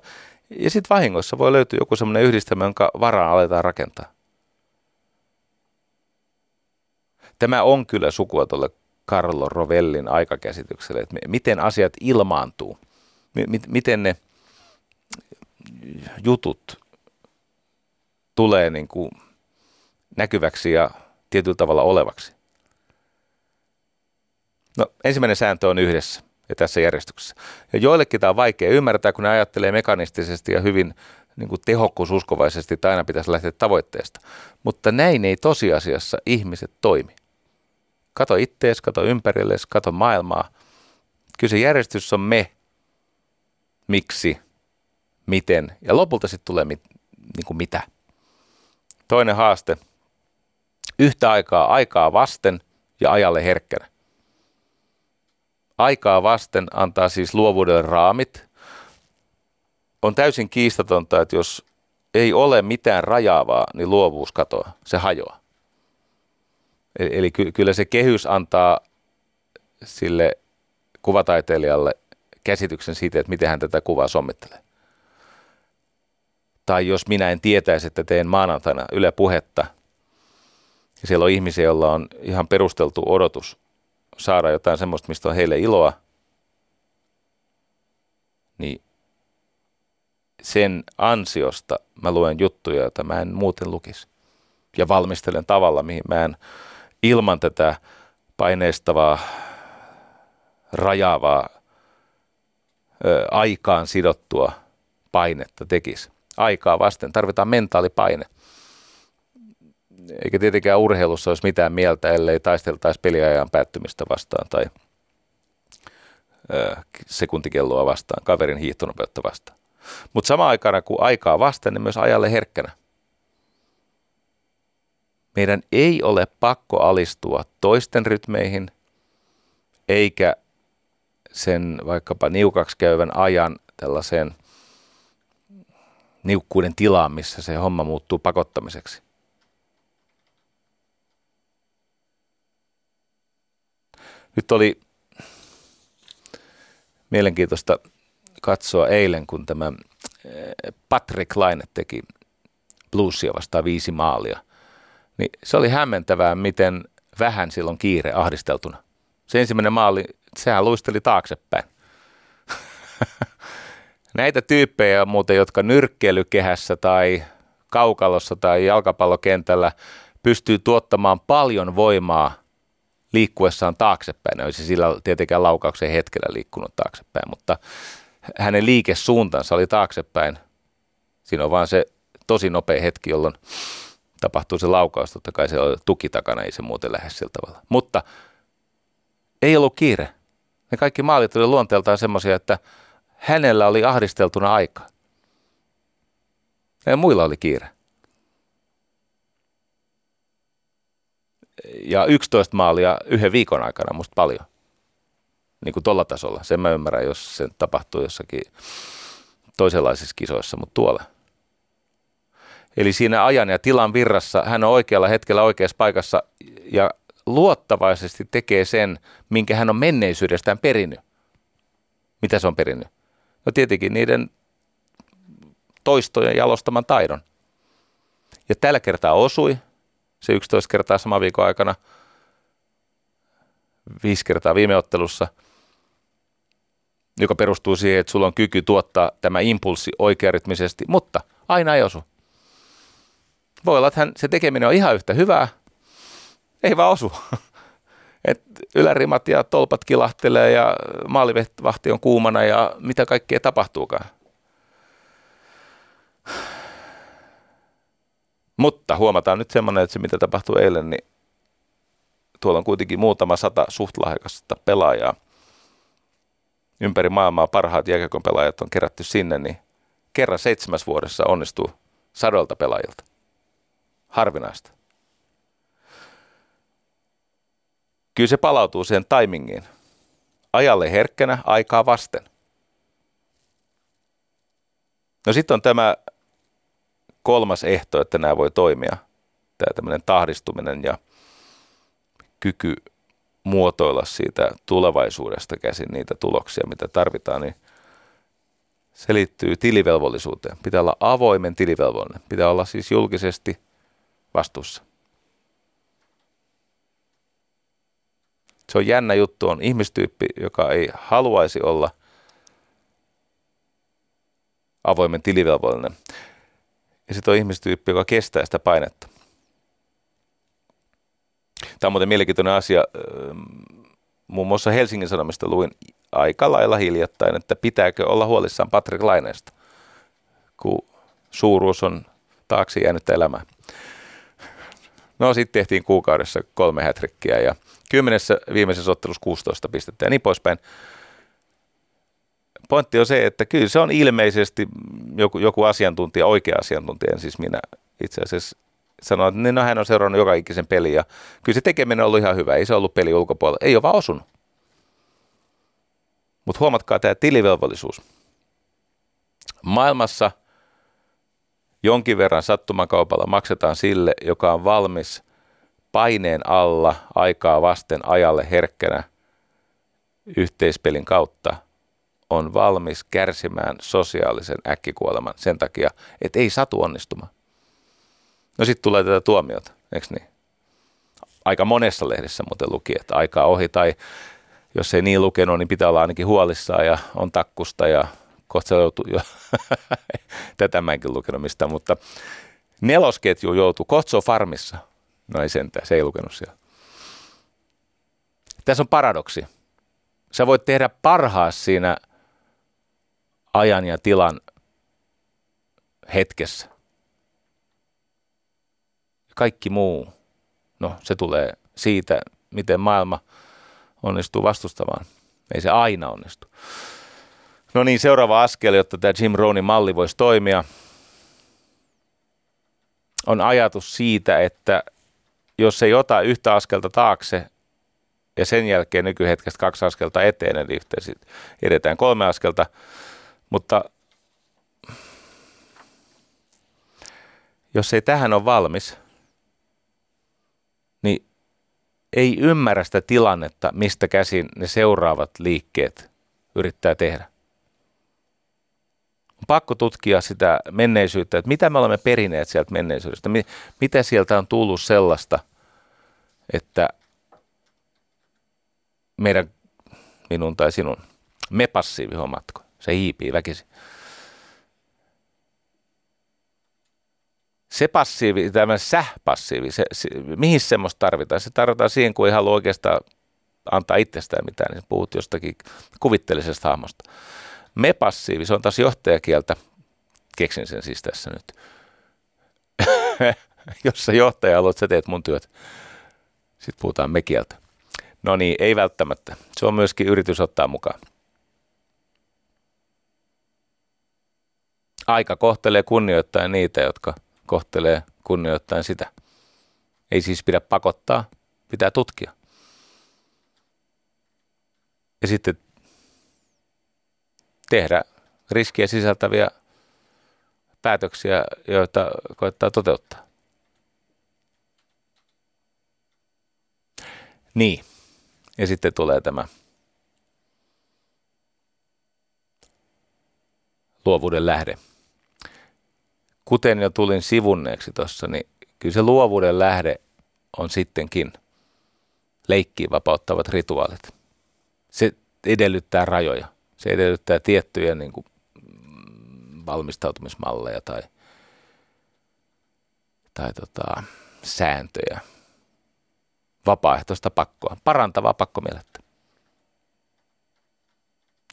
Ja sitten vahingossa voi löytyä joku semmoinen yhdistelmä, jonka varaan aletaan rakentaa. Tämä on kyllä sukua tuolle Carlo Rovellin aikakäsitykselle, että miten asiat ilmaantuu, miten ne jutut tulee niin kuin näkyväksi ja tietyllä tavalla olevaksi. No, ensimmäinen sääntö on yhdessä ja tässä järjestyksessä. Ja joillekin tämä on vaikea ymmärtää, kun ne ajattelee mekanistisesti ja hyvin niin kuin tehokkuususkovaisesti, että aina pitäisi lähteä tavoitteesta. Mutta näin ei tosiasiassa ihmiset toimi. Kato ittees, kato ympärillesi, kato maailmaa. Kyllä se järjestys on me, miksi, miten ja lopulta sitten tulee mit, niin kuin mitä. Toinen haaste. Yhtä aikaa aikaa vasten ja ajalle herkkänä. Aikaa vasten antaa siis luovuudelle raamit. On täysin kiistatonta, että jos ei ole mitään rajaavaa, niin luovuus katoaa, se hajoaa. Eli kyllä se kehys antaa sille kuvataiteilijalle käsityksen siitä, että miten hän tätä kuvaa sommittelee. Tai jos minä en tietäisi, että teen maanantaina Yle Puhetta, ja siellä on ihmisiä, joilla on ihan perusteltu odotus saada jotain semmoista, mistä on heille iloa, niin sen ansiosta mä luen juttuja, joita mä en muuten lukisi. Ja valmistelen tavalla, mihin mä en ilman tätä paineistavaa, rajaavaa, ö, aikaan sidottua painetta tekisi. Aikaa vasten tarvitaan mentaalipaine. Eikä tietenkään urheilussa olisi mitään mieltä, ellei taisteltaisi peliajan päättymistä vastaan tai ö, sekuntikelloa vastaan, kaverin hiihtonopeutta vastaan. Mutta samaan aikana, kun aikaa vasten, niin myös ajalle herkkänä. Meidän ei ole pakko alistua toisten rytmeihin, eikä sen vaikkapa niukaksi käyvän ajan tällaiseen niukkuuden tilaan, missä se homma muuttuu pakottamiseksi. Nyt oli mielenkiintoista katsoa eilen, kun tämä eh, Patrick Laine teki bluesia vastaan viisi maalia. Niin se oli hämmentävää, miten vähän silloin kiire ahdisteltuna. Se ensimmäinen maali, sehän luisteli taaksepäin. Näitä tyyppejä on muuten, jotka nyrkkeilykehässä tai kaukalossa tai jalkapallokentällä pystyy tuottamaan paljon voimaa liikkuessaan taaksepäin. Ne olisi sillä tietenkään laukauksen hetkellä liikkunut taaksepäin, mutta hänen liikesuuntansa oli taaksepäin. Siinä on vaan se tosi nopea hetki, jolloin tapahtuu se laukaus, totta kai se on tuki takana, ei se muuten lähde sillä tavalla. Mutta ei ollut kiire. Ne kaikki maalit oli luonteeltaan semmoisia, että hänellä oli ahdisteltuna aika. Ja muilla oli kiire. Ja 11 maalia yhden viikon aikana, musta paljon. Niin kuin tuolla tasolla. Sen mä ymmärrän, jos se tapahtuu jossakin toisenlaisissa kisoissa, mutta tuolla – Eli siinä ajan ja tilan virrassa hän on oikealla hetkellä oikeassa paikassa ja luottavaisesti tekee sen, minkä hän on menneisyydestään perinnyt. Mitä se on perinnyt? No tietenkin niiden toistojen jalostaman taidon. Ja tällä kertaa osui, se 11 kertaa sama viikon aikana, viisi kertaa viime ottelussa, joka perustuu siihen, että sulla on kyky tuottaa tämä impulssi oikearytmisesti, mutta Aina ei osu. Voi olla, että hän, se tekeminen on ihan yhtä hyvää, ei vaan osu. Et ylärimat ja tolpat kilahtelee ja maalivahti on kuumana ja mitä kaikkea tapahtuukaan. Mutta huomataan nyt semmoinen, että se mitä tapahtui eilen, niin tuolla on kuitenkin muutama sata suht lahjakasta pelaajaa. Ympäri maailmaa parhaat jääkiekon pelaajat on kerätty sinne, niin kerran seitsemäs vuodessa onnistuu sadolta pelaajilta. Harvinaista. Kyllä se palautuu siihen timingiin. Ajalle herkkänä, aikaa vasten. No sitten on tämä kolmas ehto, että nämä voi toimia. Tämä tämmöinen tahdistuminen ja kyky muotoilla siitä tulevaisuudesta käsin niitä tuloksia, mitä tarvitaan, niin se liittyy tilivelvollisuuteen. Pitää olla avoimen tilivelvollinen. Pitää olla siis julkisesti vastuussa. Se on jännä juttu, on ihmistyyppi, joka ei haluaisi olla avoimen tilivelvollinen. Ja sitten on ihmistyyppi, joka kestää sitä painetta. Tämä on muuten mielenkiintoinen asia. Muun muassa Helsingin Sanomista luin aika lailla hiljattain, että pitääkö olla huolissaan Patrick Laineesta, kun suuruus on taakse jäänyt elämää. No sitten tehtiin kuukaudessa kolme hätrikkiä ja kymmenessä viimeisessä ottelussa 16 pistettä ja niin poispäin. Pointti on se, että kyllä se on ilmeisesti joku, joku asiantuntija, oikea asiantuntija, siis minä itse asiassa sanoa, että niin no, hän on seurannut joka ikisen peli ja kyllä se tekeminen on ollut ihan hyvä, ei se ollut peli ulkopuolella, ei ole vaan osunut. Mutta huomatkaa tämä tilivelvollisuus. Maailmassa jonkin verran sattumakaupalla maksetaan sille, joka on valmis paineen alla aikaa vasten ajalle herkkänä yhteispelin kautta on valmis kärsimään sosiaalisen äkkikuoleman sen takia, että ei satu onnistumaan. No sitten tulee tätä tuomiota, eikö niin? Aika monessa lehdessä muuten luki, että aikaa ohi tai jos ei niin lukenut, niin pitää olla ainakin huolissaan ja on takkusta ja kohta joutuu jo, tätä mä enkin lukenut mistään, mutta nelosketju joutuu Kotso Farmissa. No ei sentään, se ei lukenut siellä. Tässä on paradoksi. Sä voit tehdä parhaas siinä ajan ja tilan hetkessä kaikki muu, no se tulee siitä, miten maailma onnistuu vastustamaan. Ei se aina onnistu. No niin, seuraava askel, jotta tämä Jim Rohnin malli voisi toimia, on ajatus siitä, että jos ei ota yhtä askelta taakse ja sen jälkeen nykyhetkestä kaksi askelta eteen, eli yhteensä edetään kolme askelta, mutta jos ei tähän ole valmis – niin ei ymmärrä sitä tilannetta, mistä käsin ne seuraavat liikkeet yrittää tehdä. Pakko tutkia sitä menneisyyttä, että mitä me olemme perineet sieltä menneisyydestä, mitä sieltä on tullut sellaista, että meidän, minun tai sinun, me passiivihommatko, se hiipii väkisin. se passiivi, tämä säh-passiivi, se, se, mihin semmoista tarvitaan? Se tarvitaan siihen, kun ei halua oikeastaan antaa itsestään mitään, niin puhut jostakin kuvitteellisesta hahmosta. Me passiivi, se on taas johtajakieltä, keksin sen siis tässä nyt. Jos sä johtaja haluat, sä teet mun työt. Sitten puhutaan me kieltä. No niin, ei välttämättä. Se on myöskin yritys ottaa mukaan. Aika kohtelee kunnioittain niitä, jotka – kohtelee kunnioittain sitä. Ei siis pidä pakottaa, pitää tutkia. Ja sitten tehdä riskiä sisältäviä päätöksiä, joita koettaa toteuttaa. Niin. Ja sitten tulee tämä luovuuden lähde kuten jo tulin sivunneeksi tuossa, niin kyllä se luovuuden lähde on sittenkin leikkiin vapauttavat rituaalit. Se edellyttää rajoja. Se edellyttää tiettyjä niin kuin, valmistautumismalleja tai tai tota, sääntöjä, vapaaehtoista pakkoa, parantavaa pakkomielettä.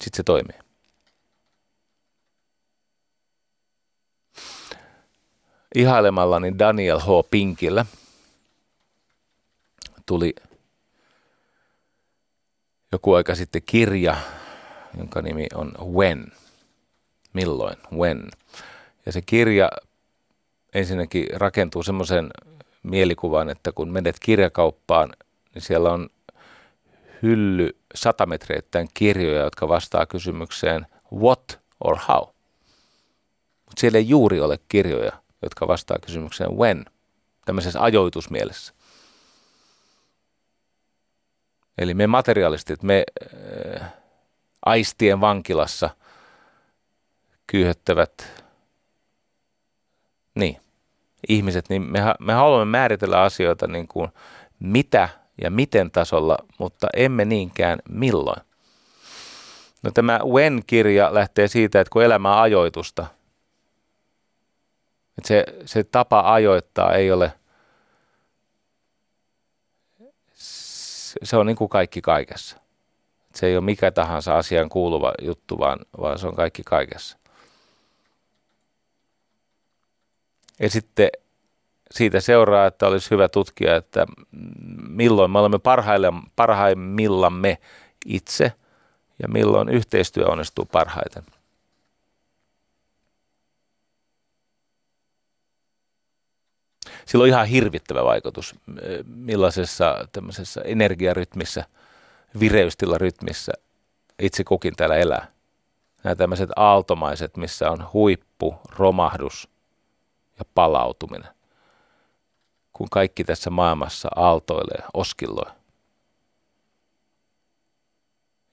Sitten se toimii. Ihailemallani Daniel H. Pinkillä tuli joku aika sitten kirja, jonka nimi on When. Milloin? When. Ja se kirja ensinnäkin rakentuu semmoisen mielikuvaan, että kun menet kirjakauppaan, niin siellä on hylly satametreittäin kirjoja, jotka vastaa kysymykseen what or how. Mutta siellä ei juuri ole kirjoja, jotka vastaa kysymykseen when, tämmöisessä ajoitusmielessä. Eli me materialistit, me äh, aistien vankilassa kyyhöttävät niin, ihmiset, niin me, me haluamme määritellä asioita niin kuin mitä ja miten tasolla, mutta emme niinkään milloin. No tämä When-kirja lähtee siitä, että kun elämä ajoitusta, että se, se tapa ajoittaa ei ole, se on niin kuin kaikki kaikessa. Se ei ole mikä tahansa asian kuuluva juttu, vaan, vaan se on kaikki kaikessa. Ja sitten siitä seuraa, että olisi hyvä tutkia, että milloin me olemme parhaimmillamme itse ja milloin yhteistyö onnistuu parhaiten. Sillä on ihan hirvittävä vaikutus, millaisessa tämmöisessä energiarytmissä, vireystilarytmissä itse kukin täällä elää. Nämä tämmöiset aaltomaiset, missä on huippu, romahdus ja palautuminen kun kaikki tässä maailmassa aaltoilee, oskilloi.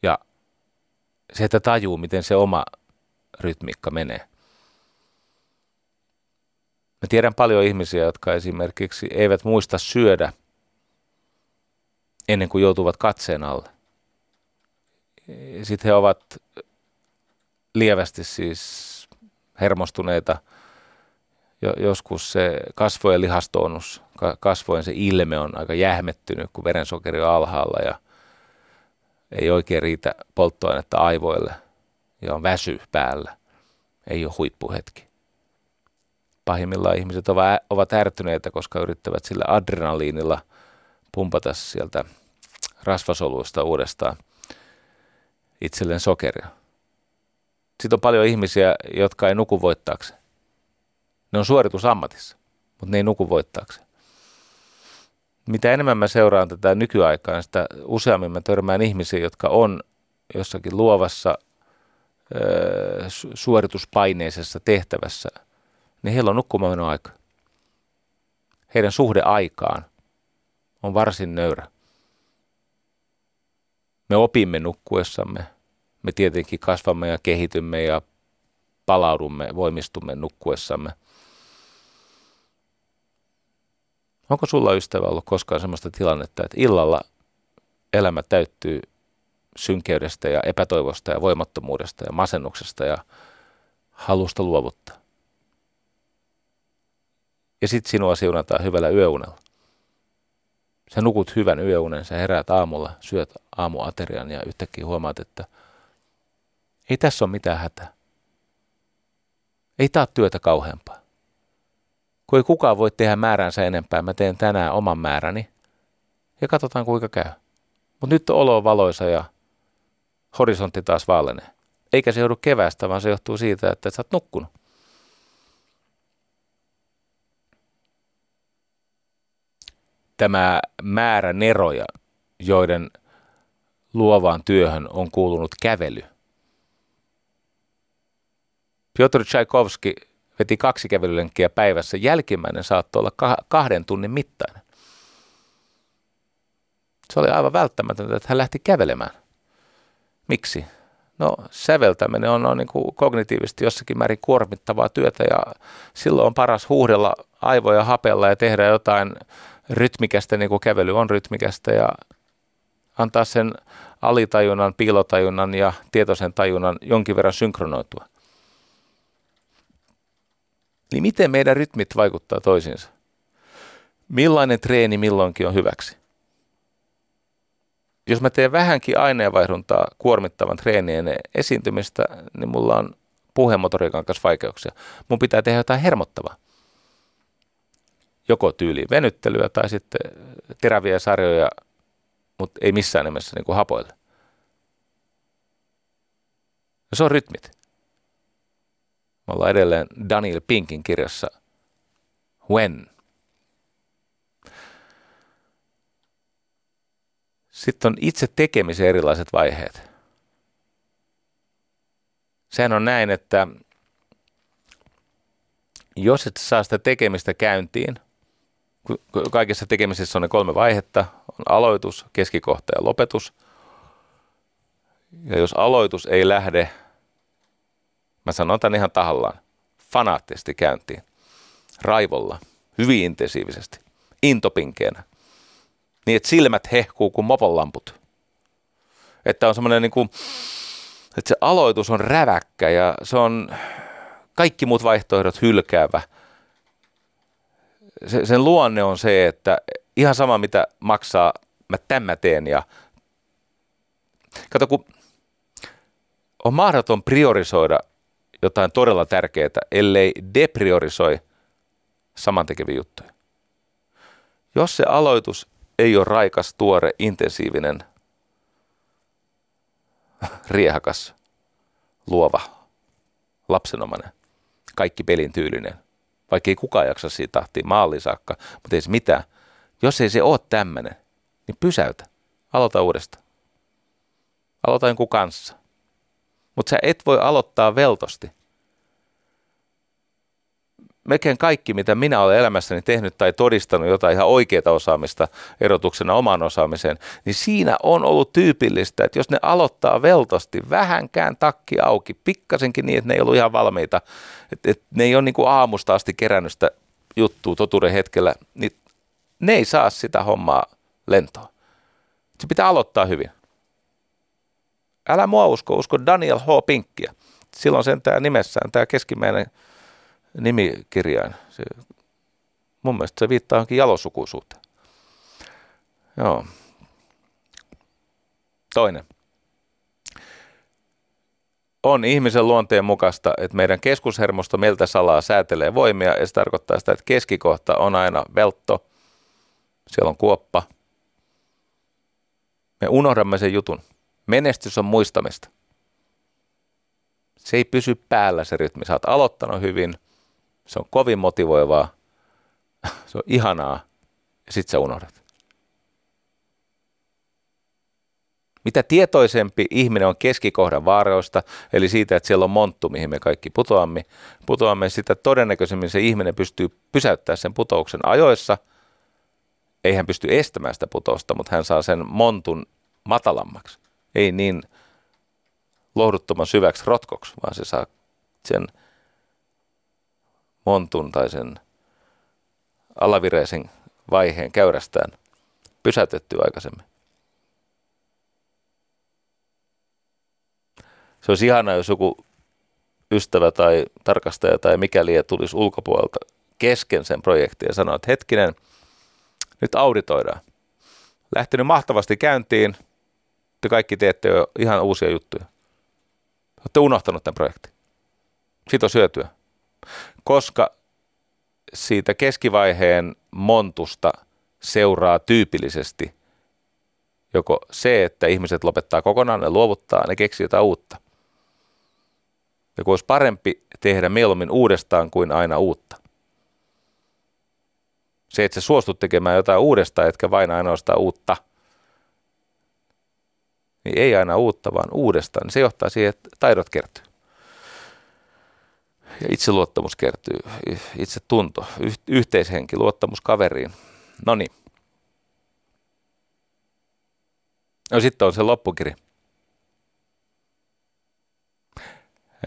Ja se, että tajuu, miten se oma rytmiikka menee. Mä tiedän paljon ihmisiä, jotka esimerkiksi eivät muista syödä ennen kuin joutuvat katseen alle. Sitten he ovat lievästi siis hermostuneita – joskus se kasvojen lihastonus, kasvojen se ilme on aika jähmettynyt, kun verensokeri on alhaalla ja ei oikein riitä polttoainetta aivoille ja on väsy päällä. Ei ole huippuhetki. Pahimmillaan ihmiset ovat ärtyneitä, koska yrittävät sillä adrenaliinilla pumpata sieltä rasvasoluista uudestaan itselleen sokeria. Sitten on paljon ihmisiä, jotka ei nuku voittaakseen. Ne on suoritusammatissa, mutta ne ei nuku voittaakseen. Mitä enemmän mä seuraan tätä nykyaikaa, sitä useammin mä törmään ihmisiä, jotka on jossakin luovassa suorituspaineisessa tehtävässä, niin heillä on nukkumaan aika. Heidän suhde aikaan on varsin nöyrä. Me opimme nukkuessamme. Me tietenkin kasvamme ja kehitymme ja palaudumme, voimistumme nukkuessamme. Onko sulla ystävä ollut koskaan sellaista tilannetta, että illalla elämä täyttyy synkeydestä ja epätoivosta ja voimattomuudesta ja masennuksesta ja halusta luovuttaa? Ja sitten sinua siunataan hyvällä yöunella. Sä nukut hyvän yöunen, sä heräät aamulla, syöt aamuaterian ja yhtäkkiä huomaat, että ei tässä ole mitään hätää. Ei taa työtä kauheampaa kun ei kukaan voi tehdä määränsä enempää, mä teen tänään oman määräni ja katsotaan kuinka käy. Mutta nyt olo valoisa ja horisontti taas vaalenee. Eikä se joudu kevästä, vaan se johtuu siitä, että et sä oot nukkunut. Tämä määrä neroja, joiden luovaan työhön on kuulunut kävely. Piotr Tchaikovsky veti kaksi kävelylenkkiä päivässä. Jälkimmäinen saattoi olla kahden tunnin mittainen. Se oli aivan välttämätöntä, että hän lähti kävelemään. Miksi? No säveltäminen on, on niin kuin kognitiivisesti jossakin määrin kuormittavaa työtä ja silloin on paras huuhdella aivoja hapella ja tehdä jotain rytmikästä, niin kuin kävely on rytmikästä ja antaa sen alitajunnan, piilotajunnan ja tietoisen tajunnan jonkin verran synkronoitua. Niin miten meidän rytmit vaikuttaa toisiinsa? millainen treeni milloinkin on hyväksi. Jos mä teen vähänkin aineenvaihduntaa kuormittavan treenien esiintymistä, niin mulla on puhemotoriikan kanssa vaikeuksia. Mun pitää tehdä jotain hermottavaa. Joko tyyliin venyttelyä tai sitten teräviä sarjoja, mutta ei missään nimessä niin kuin hapoille. Ja se on rytmit. Me ollaan edelleen Daniel Pinkin kirjassa When. Sitten on itse tekemisen erilaiset vaiheet. Sehän on näin, että jos et saa sitä tekemistä käyntiin, kaikessa tekemisessä on ne kolme vaihetta, on aloitus, keskikohta ja lopetus. Ja jos aloitus ei lähde, mä sanon tämän ihan tahallaan, fanaattisesti käyntiin, raivolla, hyvin intensiivisesti, intopinkeenä, niin että silmät hehkuu kuin moponlamput. Että on semmoinen niin kuin, että se aloitus on räväkkä ja se on kaikki muut vaihtoehdot hylkäävä. Se, sen luonne on se, että ihan sama mitä maksaa, mä tämä teen ja kato kun on mahdoton priorisoida jotain todella tärkeää, ellei depriorisoi samantekeviä juttuja. Jos se aloitus ei ole raikas, tuore, intensiivinen, riehakas, luova, lapsenomainen, kaikki pelin tyylinen. Vaikka ei kukaan jaksa siitä tahtia maaliin saakka, mutta ei se mitään. Jos ei se ole tämmöinen, niin pysäytä. Aloita uudestaan. Aloita jonkun kanssa. Mutta sä et voi aloittaa veltosti – melkein kaikki, mitä minä olen elämässäni tehnyt tai todistanut jotain ihan oikeaa osaamista erotuksena omaan osaamiseen, niin siinä on ollut tyypillistä, että jos ne aloittaa veltosti, vähänkään takki auki, pikkasenkin niin, että ne ei ollut ihan valmiita, että, että ne ei ole niin kuin aamusta asti kerännyt sitä juttua totuuden hetkellä, niin ne ei saa sitä hommaa lentoa. Se pitää aloittaa hyvin. Älä mua usko, usko Daniel H. Pinkkiä. Silloin sen tämä nimessään, tämä keskimmäinen nimikirjain. Se, mun mielestä se viittaa johonkin jalosukuisuuteen. Joo. Toinen. On ihmisen luonteen mukaista, että meidän keskushermosto meiltä salaa säätelee voimia ja se tarkoittaa sitä, että keskikohta on aina veltto, siellä on kuoppa. Me unohdamme sen jutun. Menestys on muistamista. Se ei pysy päällä se rytmi. Sä oot aloittanut hyvin, se on kovin motivoivaa. Se on ihanaa. Ja sit sä unohdat. Mitä tietoisempi ihminen on keskikohdan vaaroista, eli siitä, että siellä on monttu, mihin me kaikki putoamme, putoamme sitä todennäköisemmin se ihminen pystyy pysäyttämään sen putouksen ajoissa. Ei hän pysty estämään sitä putousta, mutta hän saa sen montun matalammaksi. Ei niin lohduttoman syväksi rotkoksi, vaan se saa sen – montun tai sen alavireisen vaiheen käyrästään pysäytetty aikaisemmin. Se olisi ihana, jos joku ystävä tai tarkastaja tai mikäli tulisi ulkopuolelta kesken sen projektin ja sanoo, että hetkinen, nyt auditoidaan. Lähtenyt mahtavasti käyntiin, te kaikki teette jo ihan uusia juttuja. Olette unohtanut tämän projektin. Siitä on syötyä koska siitä keskivaiheen montusta seuraa tyypillisesti joko se, että ihmiset lopettaa kokonaan, ne luovuttaa, ne keksii jotain uutta. Ja kun olisi parempi tehdä mieluummin uudestaan kuin aina uutta. Se, että sä suostut tekemään jotain uudestaan, etkä vain ainoastaan uutta, niin ei aina uutta, vaan uudestaan. Se johtaa siihen, että taidot kertyy ja itseluottamus kertyy, itse tunto, yhteishenki, luottamus kaveriin. No niin. No sitten on se loppukiri.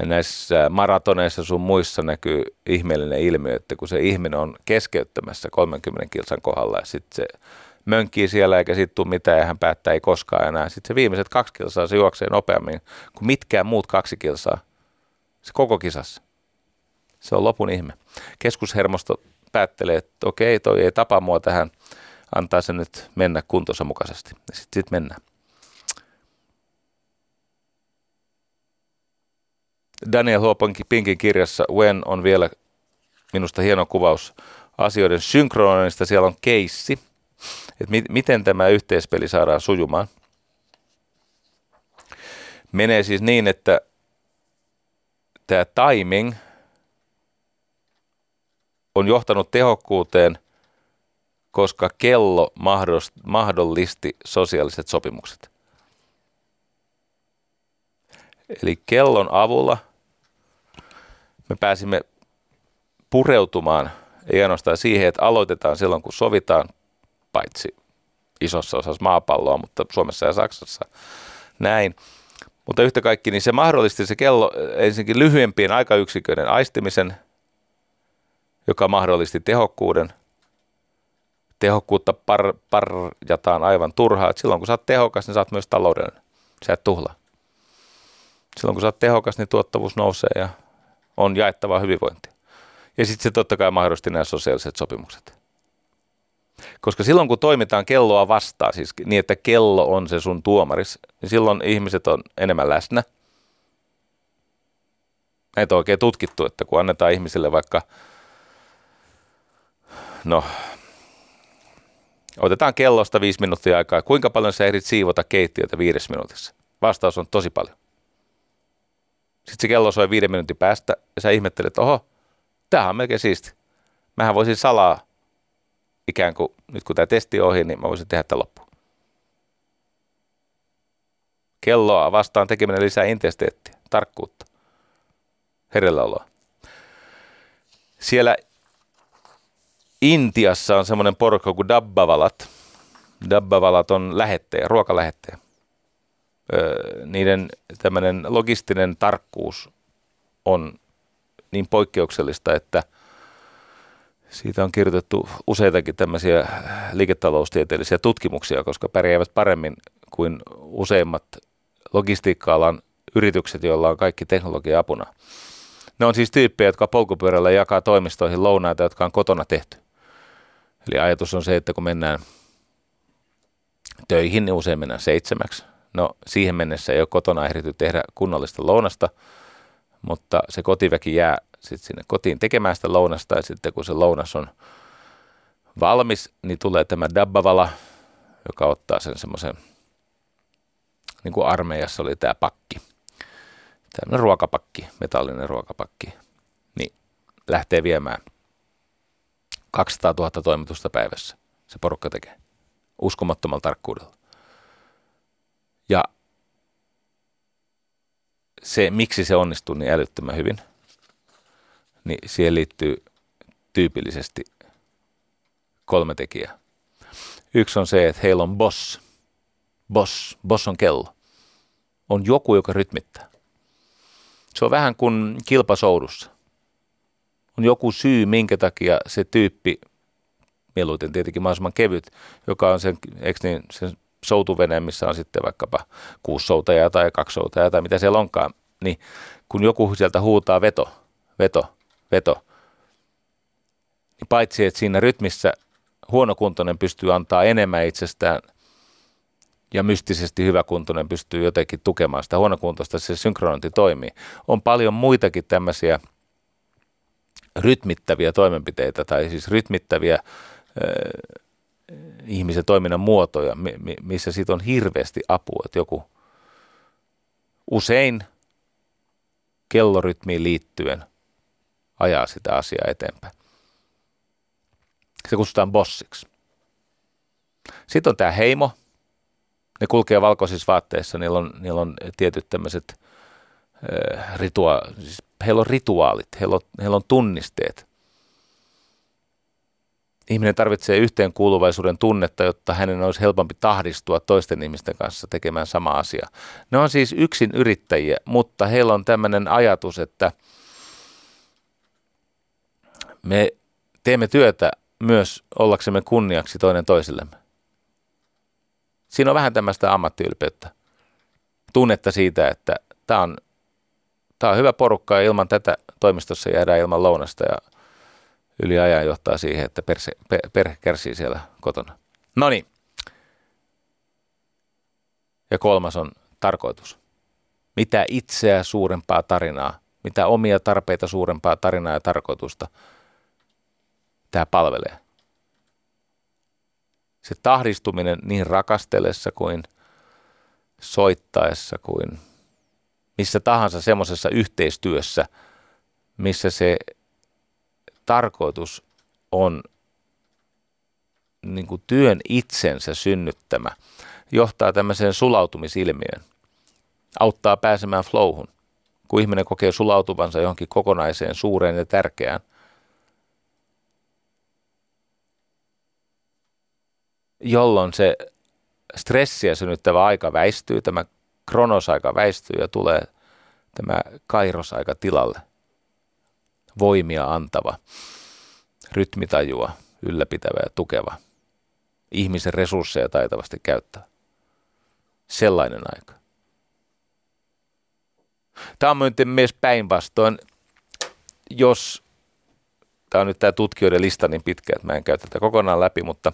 Näissä maratoneissa sun muissa näkyy ihmeellinen ilmiö, että kun se ihminen on keskeyttämässä 30 kilsan kohdalla ja sitten se mönkii siellä eikä siitä tule mitään ja hän päättää ei koskaan enää. Sitten se viimeiset kaksi kilsaa se juoksee nopeammin kuin mitkään muut kaksi kilsaa. Se koko kisassa. Se on lopun ihme. Keskushermosto päättelee, että okei, toi ei tapa mua tähän, antaa se nyt mennä kuntonsa mukaisesti. Sitten sit mennään. Daniel Huopankin Pinkin kirjassa When on vielä minusta hieno kuvaus asioiden synkronoinnista. Siellä on keissi, että mi- miten tämä yhteispeli saadaan sujumaan. Menee siis niin, että tämä timing on johtanut tehokkuuteen, koska kello mahdollisti sosiaaliset sopimukset. Eli kellon avulla me pääsimme pureutumaan, ei ainoastaan siihen, että aloitetaan silloin, kun sovitaan, paitsi isossa osassa maapalloa, mutta Suomessa ja Saksassa näin. Mutta yhtä kaikki, niin se mahdollisti se kello ensinnäkin lyhyempien aikayksiköiden aistimisen, joka mahdollisti tehokkuuden. Tehokkuutta par, parjataan aivan turhaa. Et silloin kun sä oot tehokas, niin sä oot myös taloudellinen. Sä et tuhlaa. Silloin kun sä oot tehokas, niin tuottavuus nousee ja on jaettavaa hyvinvointia. Ja sitten se totta kai mahdollisti nämä sosiaaliset sopimukset. Koska silloin kun toimitaan kelloa vastaan, siis niin että kello on se sun tuomaris, niin silloin ihmiset on enemmän läsnä. Näitä on oikein tutkittu, että kun annetaan ihmisille vaikka, no, otetaan kellosta viisi minuuttia aikaa, kuinka paljon sä ehdit siivota keittiötä viides minuutissa? Vastaus on tosi paljon. Sitten se kello soi viiden minuutin päästä ja sä ihmettelet, että oho, tämähän on melkein siisti. Mähän voisin salaa ikään kuin, nyt kun tämä testi on ohi, niin mä voisin tehdä tämän loppuun. Kelloa vastaan tekeminen lisää intensiteettiä, tarkkuutta, herelläoloa. Siellä Intiassa on semmoinen porukka kuin dabbavalat. Dabbavalat on lähettejä, ruokalähettejä niiden tämmöinen logistinen tarkkuus on niin poikkeuksellista, että siitä on kirjoitettu useitakin tämmöisiä liiketaloustieteellisiä tutkimuksia, koska pärjäävät paremmin kuin useimmat logistiikka-alan yritykset, joilla on kaikki teknologia apuna. Ne on siis tyyppejä, jotka polkupyörällä jakaa toimistoihin lounaita, jotka on kotona tehty. Eli ajatus on se, että kun mennään töihin, niin usein mennään seitsemäksi. No siihen mennessä ei ole kotona ehditty tehdä kunnollista lounasta, mutta se kotiväki jää sitten sinne kotiin tekemään sitä lounasta ja sitten kun se lounas on valmis, niin tulee tämä dabbavala, joka ottaa sen semmoisen, niin kuin armeijassa oli tämä pakki, tämmöinen ruokapakki, metallinen ruokapakki, niin lähtee viemään 200 000 toimitusta päivässä. Se porukka tekee uskomattomalla tarkkuudella. Ja se, miksi se onnistuu niin älyttömän hyvin, niin siihen liittyy tyypillisesti kolme tekijää. Yksi on se, että heillä on boss. Boss. Boss on kello. On joku, joka rytmittää. Se on vähän kuin kilpasoudussa. On joku syy, minkä takia se tyyppi, mieluiten tietenkin mahdollisimman kevyt, joka on sen, eikö niin, sen soutuvene, missä on sitten vaikkapa kuusi soutajaa tai kaksi soutajaa tai mitä siellä onkaan, niin kun joku sieltä huutaa veto, veto, veto, niin paitsi että siinä rytmissä huonokuntoinen pystyy antaa enemmän itsestään ja mystisesti hyväkuntoinen pystyy jotenkin tukemaan sitä huonokuntoista, se synkronointi toimii. On paljon muitakin tämmöisiä rytmittäviä toimenpiteitä tai siis rytmittäviä ihmisen toiminnan muotoja, missä siitä on hirveästi apua, että joku usein kellorytmiin liittyen ajaa sitä asiaa eteenpäin. Se kutsutaan bossiksi. Sitten on tämä heimo. Ne kulkee valkoisissa vaatteissa, niillä on, niillä on tietyt tämmöiset äh, ritua- siis heillä on rituaalit, heillä on, heillä on tunnisteet ihminen tarvitsee yhteenkuuluvaisuuden tunnetta, jotta hänen olisi helpompi tahdistua toisten ihmisten kanssa tekemään sama asia. Ne on siis yksin yrittäjiä, mutta heillä on tämmöinen ajatus, että me teemme työtä myös ollaksemme kunniaksi toinen toisillemme. Siinä on vähän tämmöistä ammattiylpeyttä. Tunnetta siitä, että tämä on, tämä on hyvä porukka ja ilman tätä toimistossa jäädään ilman lounasta ja yli ajan johtaa siihen, että perse, per, perhe kärsii siellä kotona. No niin. Ja kolmas on tarkoitus. Mitä itseä suurempaa tarinaa, mitä omia tarpeita suurempaa tarinaa ja tarkoitusta tämä palvelee. Se tahdistuminen niin rakastellessa kuin soittaessa kuin missä tahansa semmoisessa yhteistyössä, missä se tarkoitus on niin kuin työn itsensä synnyttämä, johtaa tämmöiseen sulautumisilmiöön, auttaa pääsemään flowhun. Kun ihminen kokee sulautuvansa johonkin kokonaiseen, suureen ja tärkeään, jolloin se stressiä synnyttävä aika väistyy, tämä kronosaika väistyy ja tulee tämä kairosaika tilalle. Voimia antava, rytmitajua ylläpitävä ja tukeva, ihmisen resursseja taitavasti käyttää. Sellainen aika. Tämä on myös päinvastoin, jos, tämä on nyt tämä tutkijoiden lista niin pitkä, että mä en käy tätä kokonaan läpi, mutta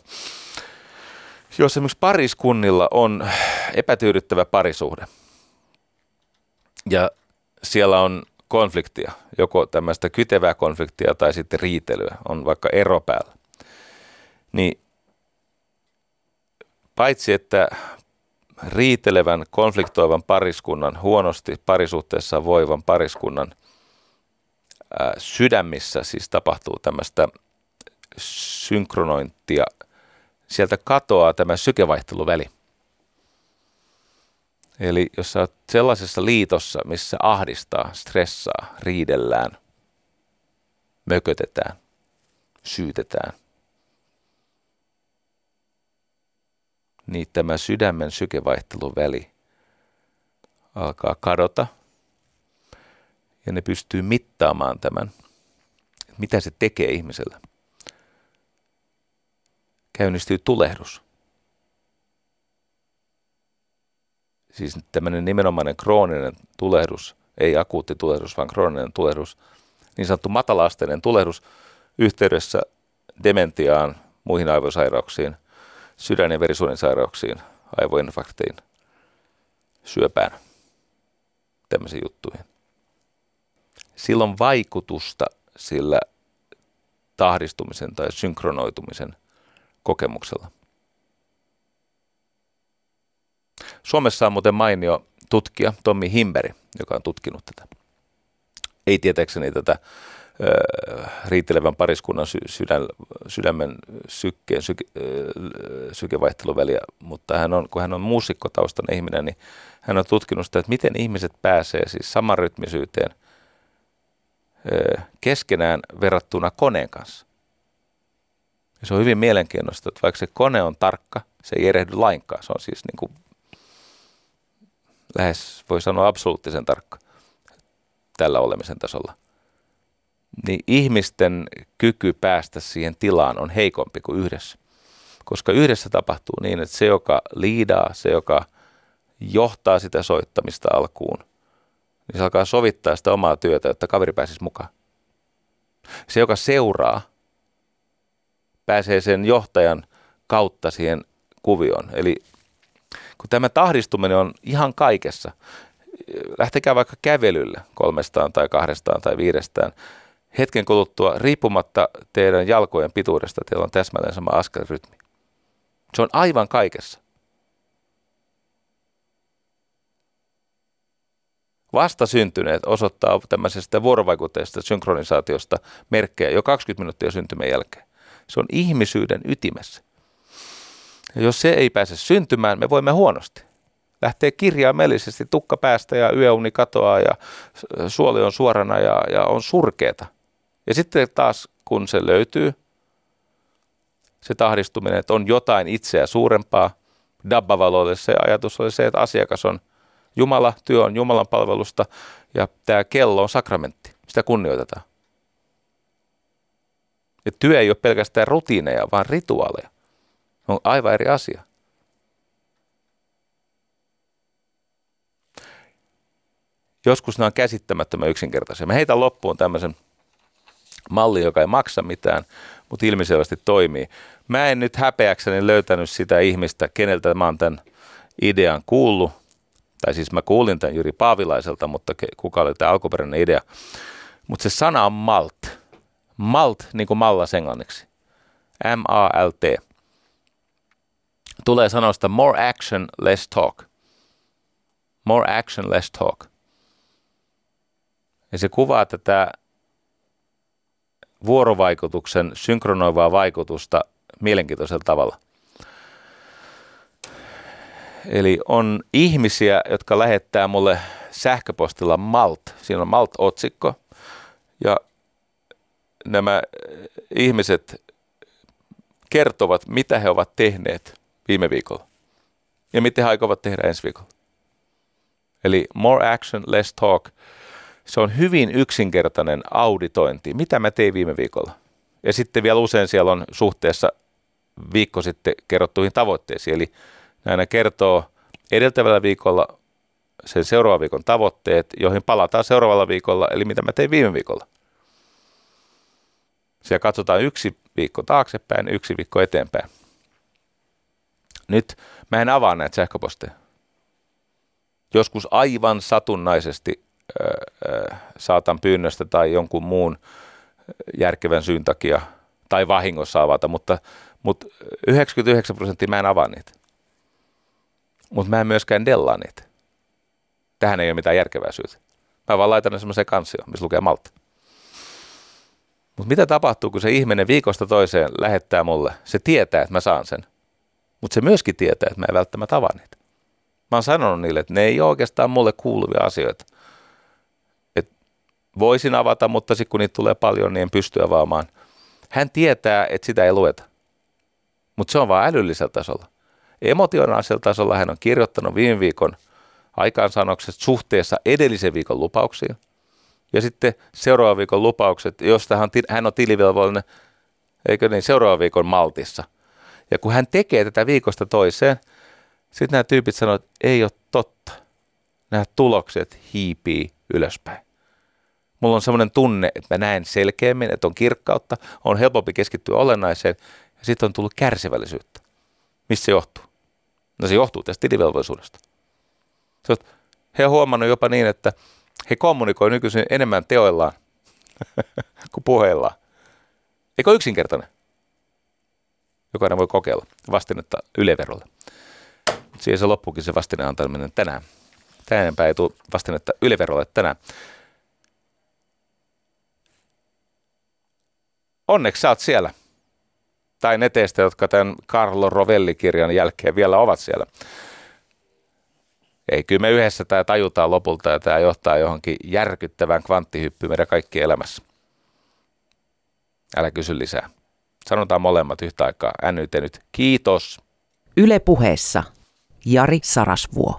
jos esimerkiksi pariskunnilla on epätyydyttävä parisuhde ja siellä on konfliktia, joko tämmöistä kytevää konfliktia tai sitten riitelyä, on vaikka ero päällä, niin paitsi että riitelevän, konfliktoivan pariskunnan, huonosti parisuhteessa voivan pariskunnan ää, sydämissä siis tapahtuu tämmöistä synkronointia – sieltä katoaa tämä sykevaihteluväli. Eli jos sä oot sellaisessa liitossa, missä ahdistaa, stressaa, riidellään, mökötetään, syytetään, niin tämä sydämen sykevaihteluväli alkaa kadota ja ne pystyy mittaamaan tämän, mitä se tekee ihmisellä käynnistyy tulehdus. Siis tämmöinen nimenomainen krooninen tulehdus, ei akuutti tulehdus, vaan krooninen tulehdus, niin sanottu matalaasteinen tulehdus yhteydessä dementiaan, muihin aivosairauksiin, sydän- ja verisuonisairauksiin, aivoinfarktiin, syöpään, tämmöisiin juttuihin. Silloin vaikutusta sillä tahdistumisen tai synkronoitumisen kokemuksella. Suomessa on muuten mainio tutkija Tommi Himberi, joka on tutkinut tätä. Ei tietääkseni tätä ö, riittelevän pariskunnan sy- sydän, sydämen sykkeen syke, ö, sykevaihteluväliä, mutta hän on, kun hän on muusikkotaustan ihminen, niin hän on tutkinut sitä, että miten ihmiset pääsee siis samanrytmisyyteen ö, keskenään verrattuna koneen kanssa. Ja se on hyvin mielenkiintoista, että vaikka se kone on tarkka, se ei erehdy lainkaan. Se on siis niin kuin lähes, voi sanoa absoluuttisen tarkka tällä olemisen tasolla. Niin ihmisten kyky päästä siihen tilaan on heikompi kuin yhdessä. Koska yhdessä tapahtuu niin, että se, joka liidaa, se, joka johtaa sitä soittamista alkuun, niin se alkaa sovittaa sitä omaa työtä, jotta kaveri pääsisi mukaan. Se, joka seuraa, pääsee sen johtajan kautta siihen kuvioon. Eli kun tämä tahdistuminen on ihan kaikessa, lähtekää vaikka kävelylle kolmestaan tai kahdestaan tai viidestään, hetken kuluttua riippumatta teidän jalkojen pituudesta, teillä on täsmälleen sama askelrytmi. Se on aivan kaikessa. Vasta syntyneet osoittaa tämmöisestä vuorovaikutteesta synkronisaatiosta merkkejä jo 20 minuuttia syntymän jälkeen. Se on ihmisyyden ytimessä. Ja jos se ei pääse syntymään, me voimme huonosti. Lähtee kirjaimellisesti tukka päästä ja yöuni katoaa ja suoli on suorana ja, ja on surkeeta. Ja sitten taas kun se löytyy, se tahdistuminen, että on jotain itseä suurempaa, Dabbavaloille se ajatus oli se, että asiakas on Jumala, työ on Jumalan palvelusta ja tämä kello on sakramentti. Sitä kunnioitetaan. Ja työ ei ole pelkästään rutiineja, vaan rituaaleja. On aivan eri asia. Joskus nämä on käsittämättömän yksinkertaisia. Mä heitän loppuun tämmöisen malli, joka ei maksa mitään, mutta ilmiselvästi toimii. Mä en nyt häpeäkseni löytänyt sitä ihmistä, keneltä mä oon tämän idean kuullut. Tai siis mä kuulin tämän Jyri Paavilaiselta, mutta kuka oli tämä alkuperäinen idea. Mutta se sana on malt. Malt, niin kuin mallas englanniksi. M-A-L-T. Tulee sanosta more action, less talk. More action, less talk. Ja se kuvaa tätä vuorovaikutuksen synkronoivaa vaikutusta mielenkiintoisella tavalla. Eli on ihmisiä, jotka lähettää mulle sähköpostilla Malt. Siinä on Malt-otsikko. Ja nämä ihmiset kertovat, mitä he ovat tehneet viime viikolla. Ja mitä he aikovat tehdä ensi viikolla. Eli more action, less talk – se on hyvin yksinkertainen auditointi. Mitä mä tein viime viikolla? Ja sitten vielä usein siellä on suhteessa viikko sitten kerrottuihin tavoitteisiin. Eli näinä kertoo edeltävällä viikolla sen seuraavan viikon tavoitteet, joihin palataan seuraavalla viikolla, eli mitä mä tein viime viikolla. Siellä katsotaan yksi viikko taaksepäin, yksi viikko eteenpäin. Nyt mä en avaa näitä sähköposteja. Joskus aivan satunnaisesti saatan pyynnöstä tai jonkun muun järkevän syyn takia tai vahingossa avata, mutta, mutta 99 prosenttia mä en avaa niitä. Mutta mä en myöskään dellaa niitä. Tähän ei ole mitään järkevää syytä. Mä vaan laitan ne semmoiseen kansioon, missä lukee Malta. Mutta mitä tapahtuu, kun se ihminen viikosta toiseen lähettää mulle? Se tietää, että mä saan sen. Mutta se myöskin tietää, että mä en välttämättä avaa niitä. Mä oon sanonut niille, että ne ei ole oikeastaan mulle kuuluvia asioita voisin avata, mutta sitten kun niitä tulee paljon, niin en pysty avaamaan. Hän tietää, että sitä ei lueta, mutta se on vain älyllisellä tasolla. Emotionaalisella tasolla hän on kirjoittanut viime viikon aikaansaannokset suhteessa edellisen viikon lupauksiin. Ja sitten seuraavan viikon lupaukset, josta hän on, hän on tilivelvollinen, eikö niin, seuraavan viikon maltissa. Ja kun hän tekee tätä viikosta toiseen, sitten nämä tyypit sanoo, että ei ole totta. Nämä tulokset hiipii ylöspäin. Mulla on semmoinen tunne, että mä näen selkeämmin, että on kirkkautta, on helpompi keskittyä olennaiseen, ja sitten on tullut kärsivällisyyttä. Mistä se johtuu? No se johtuu tästä tilivelvollisuudesta. He on huomannut jopa niin, että he kommunikoivat nykyisin enemmän teoillaan kuin puheillaan. Eikö yksinkertainen? Jokainen voi kokeilla vastinetta yleverolle. Mutta siihen se loppukin se vastine antaminen tänään. Tänään ei tule vastinetta yleverolle tänään. onneksi sä oot siellä. Tai ne teistä, jotka tämän Carlo Rovelli-kirjan jälkeen vielä ovat siellä. Ei, kyllä me yhdessä tämä tajutaan lopulta ja tämä johtaa johonkin järkyttävään kvanttihyppyyn meidän kaikki elämässä. Älä kysy lisää. Sanotaan molemmat yhtä aikaa. NYT nyt. Kiitos. Yle puheessa. Jari Sarasvuo.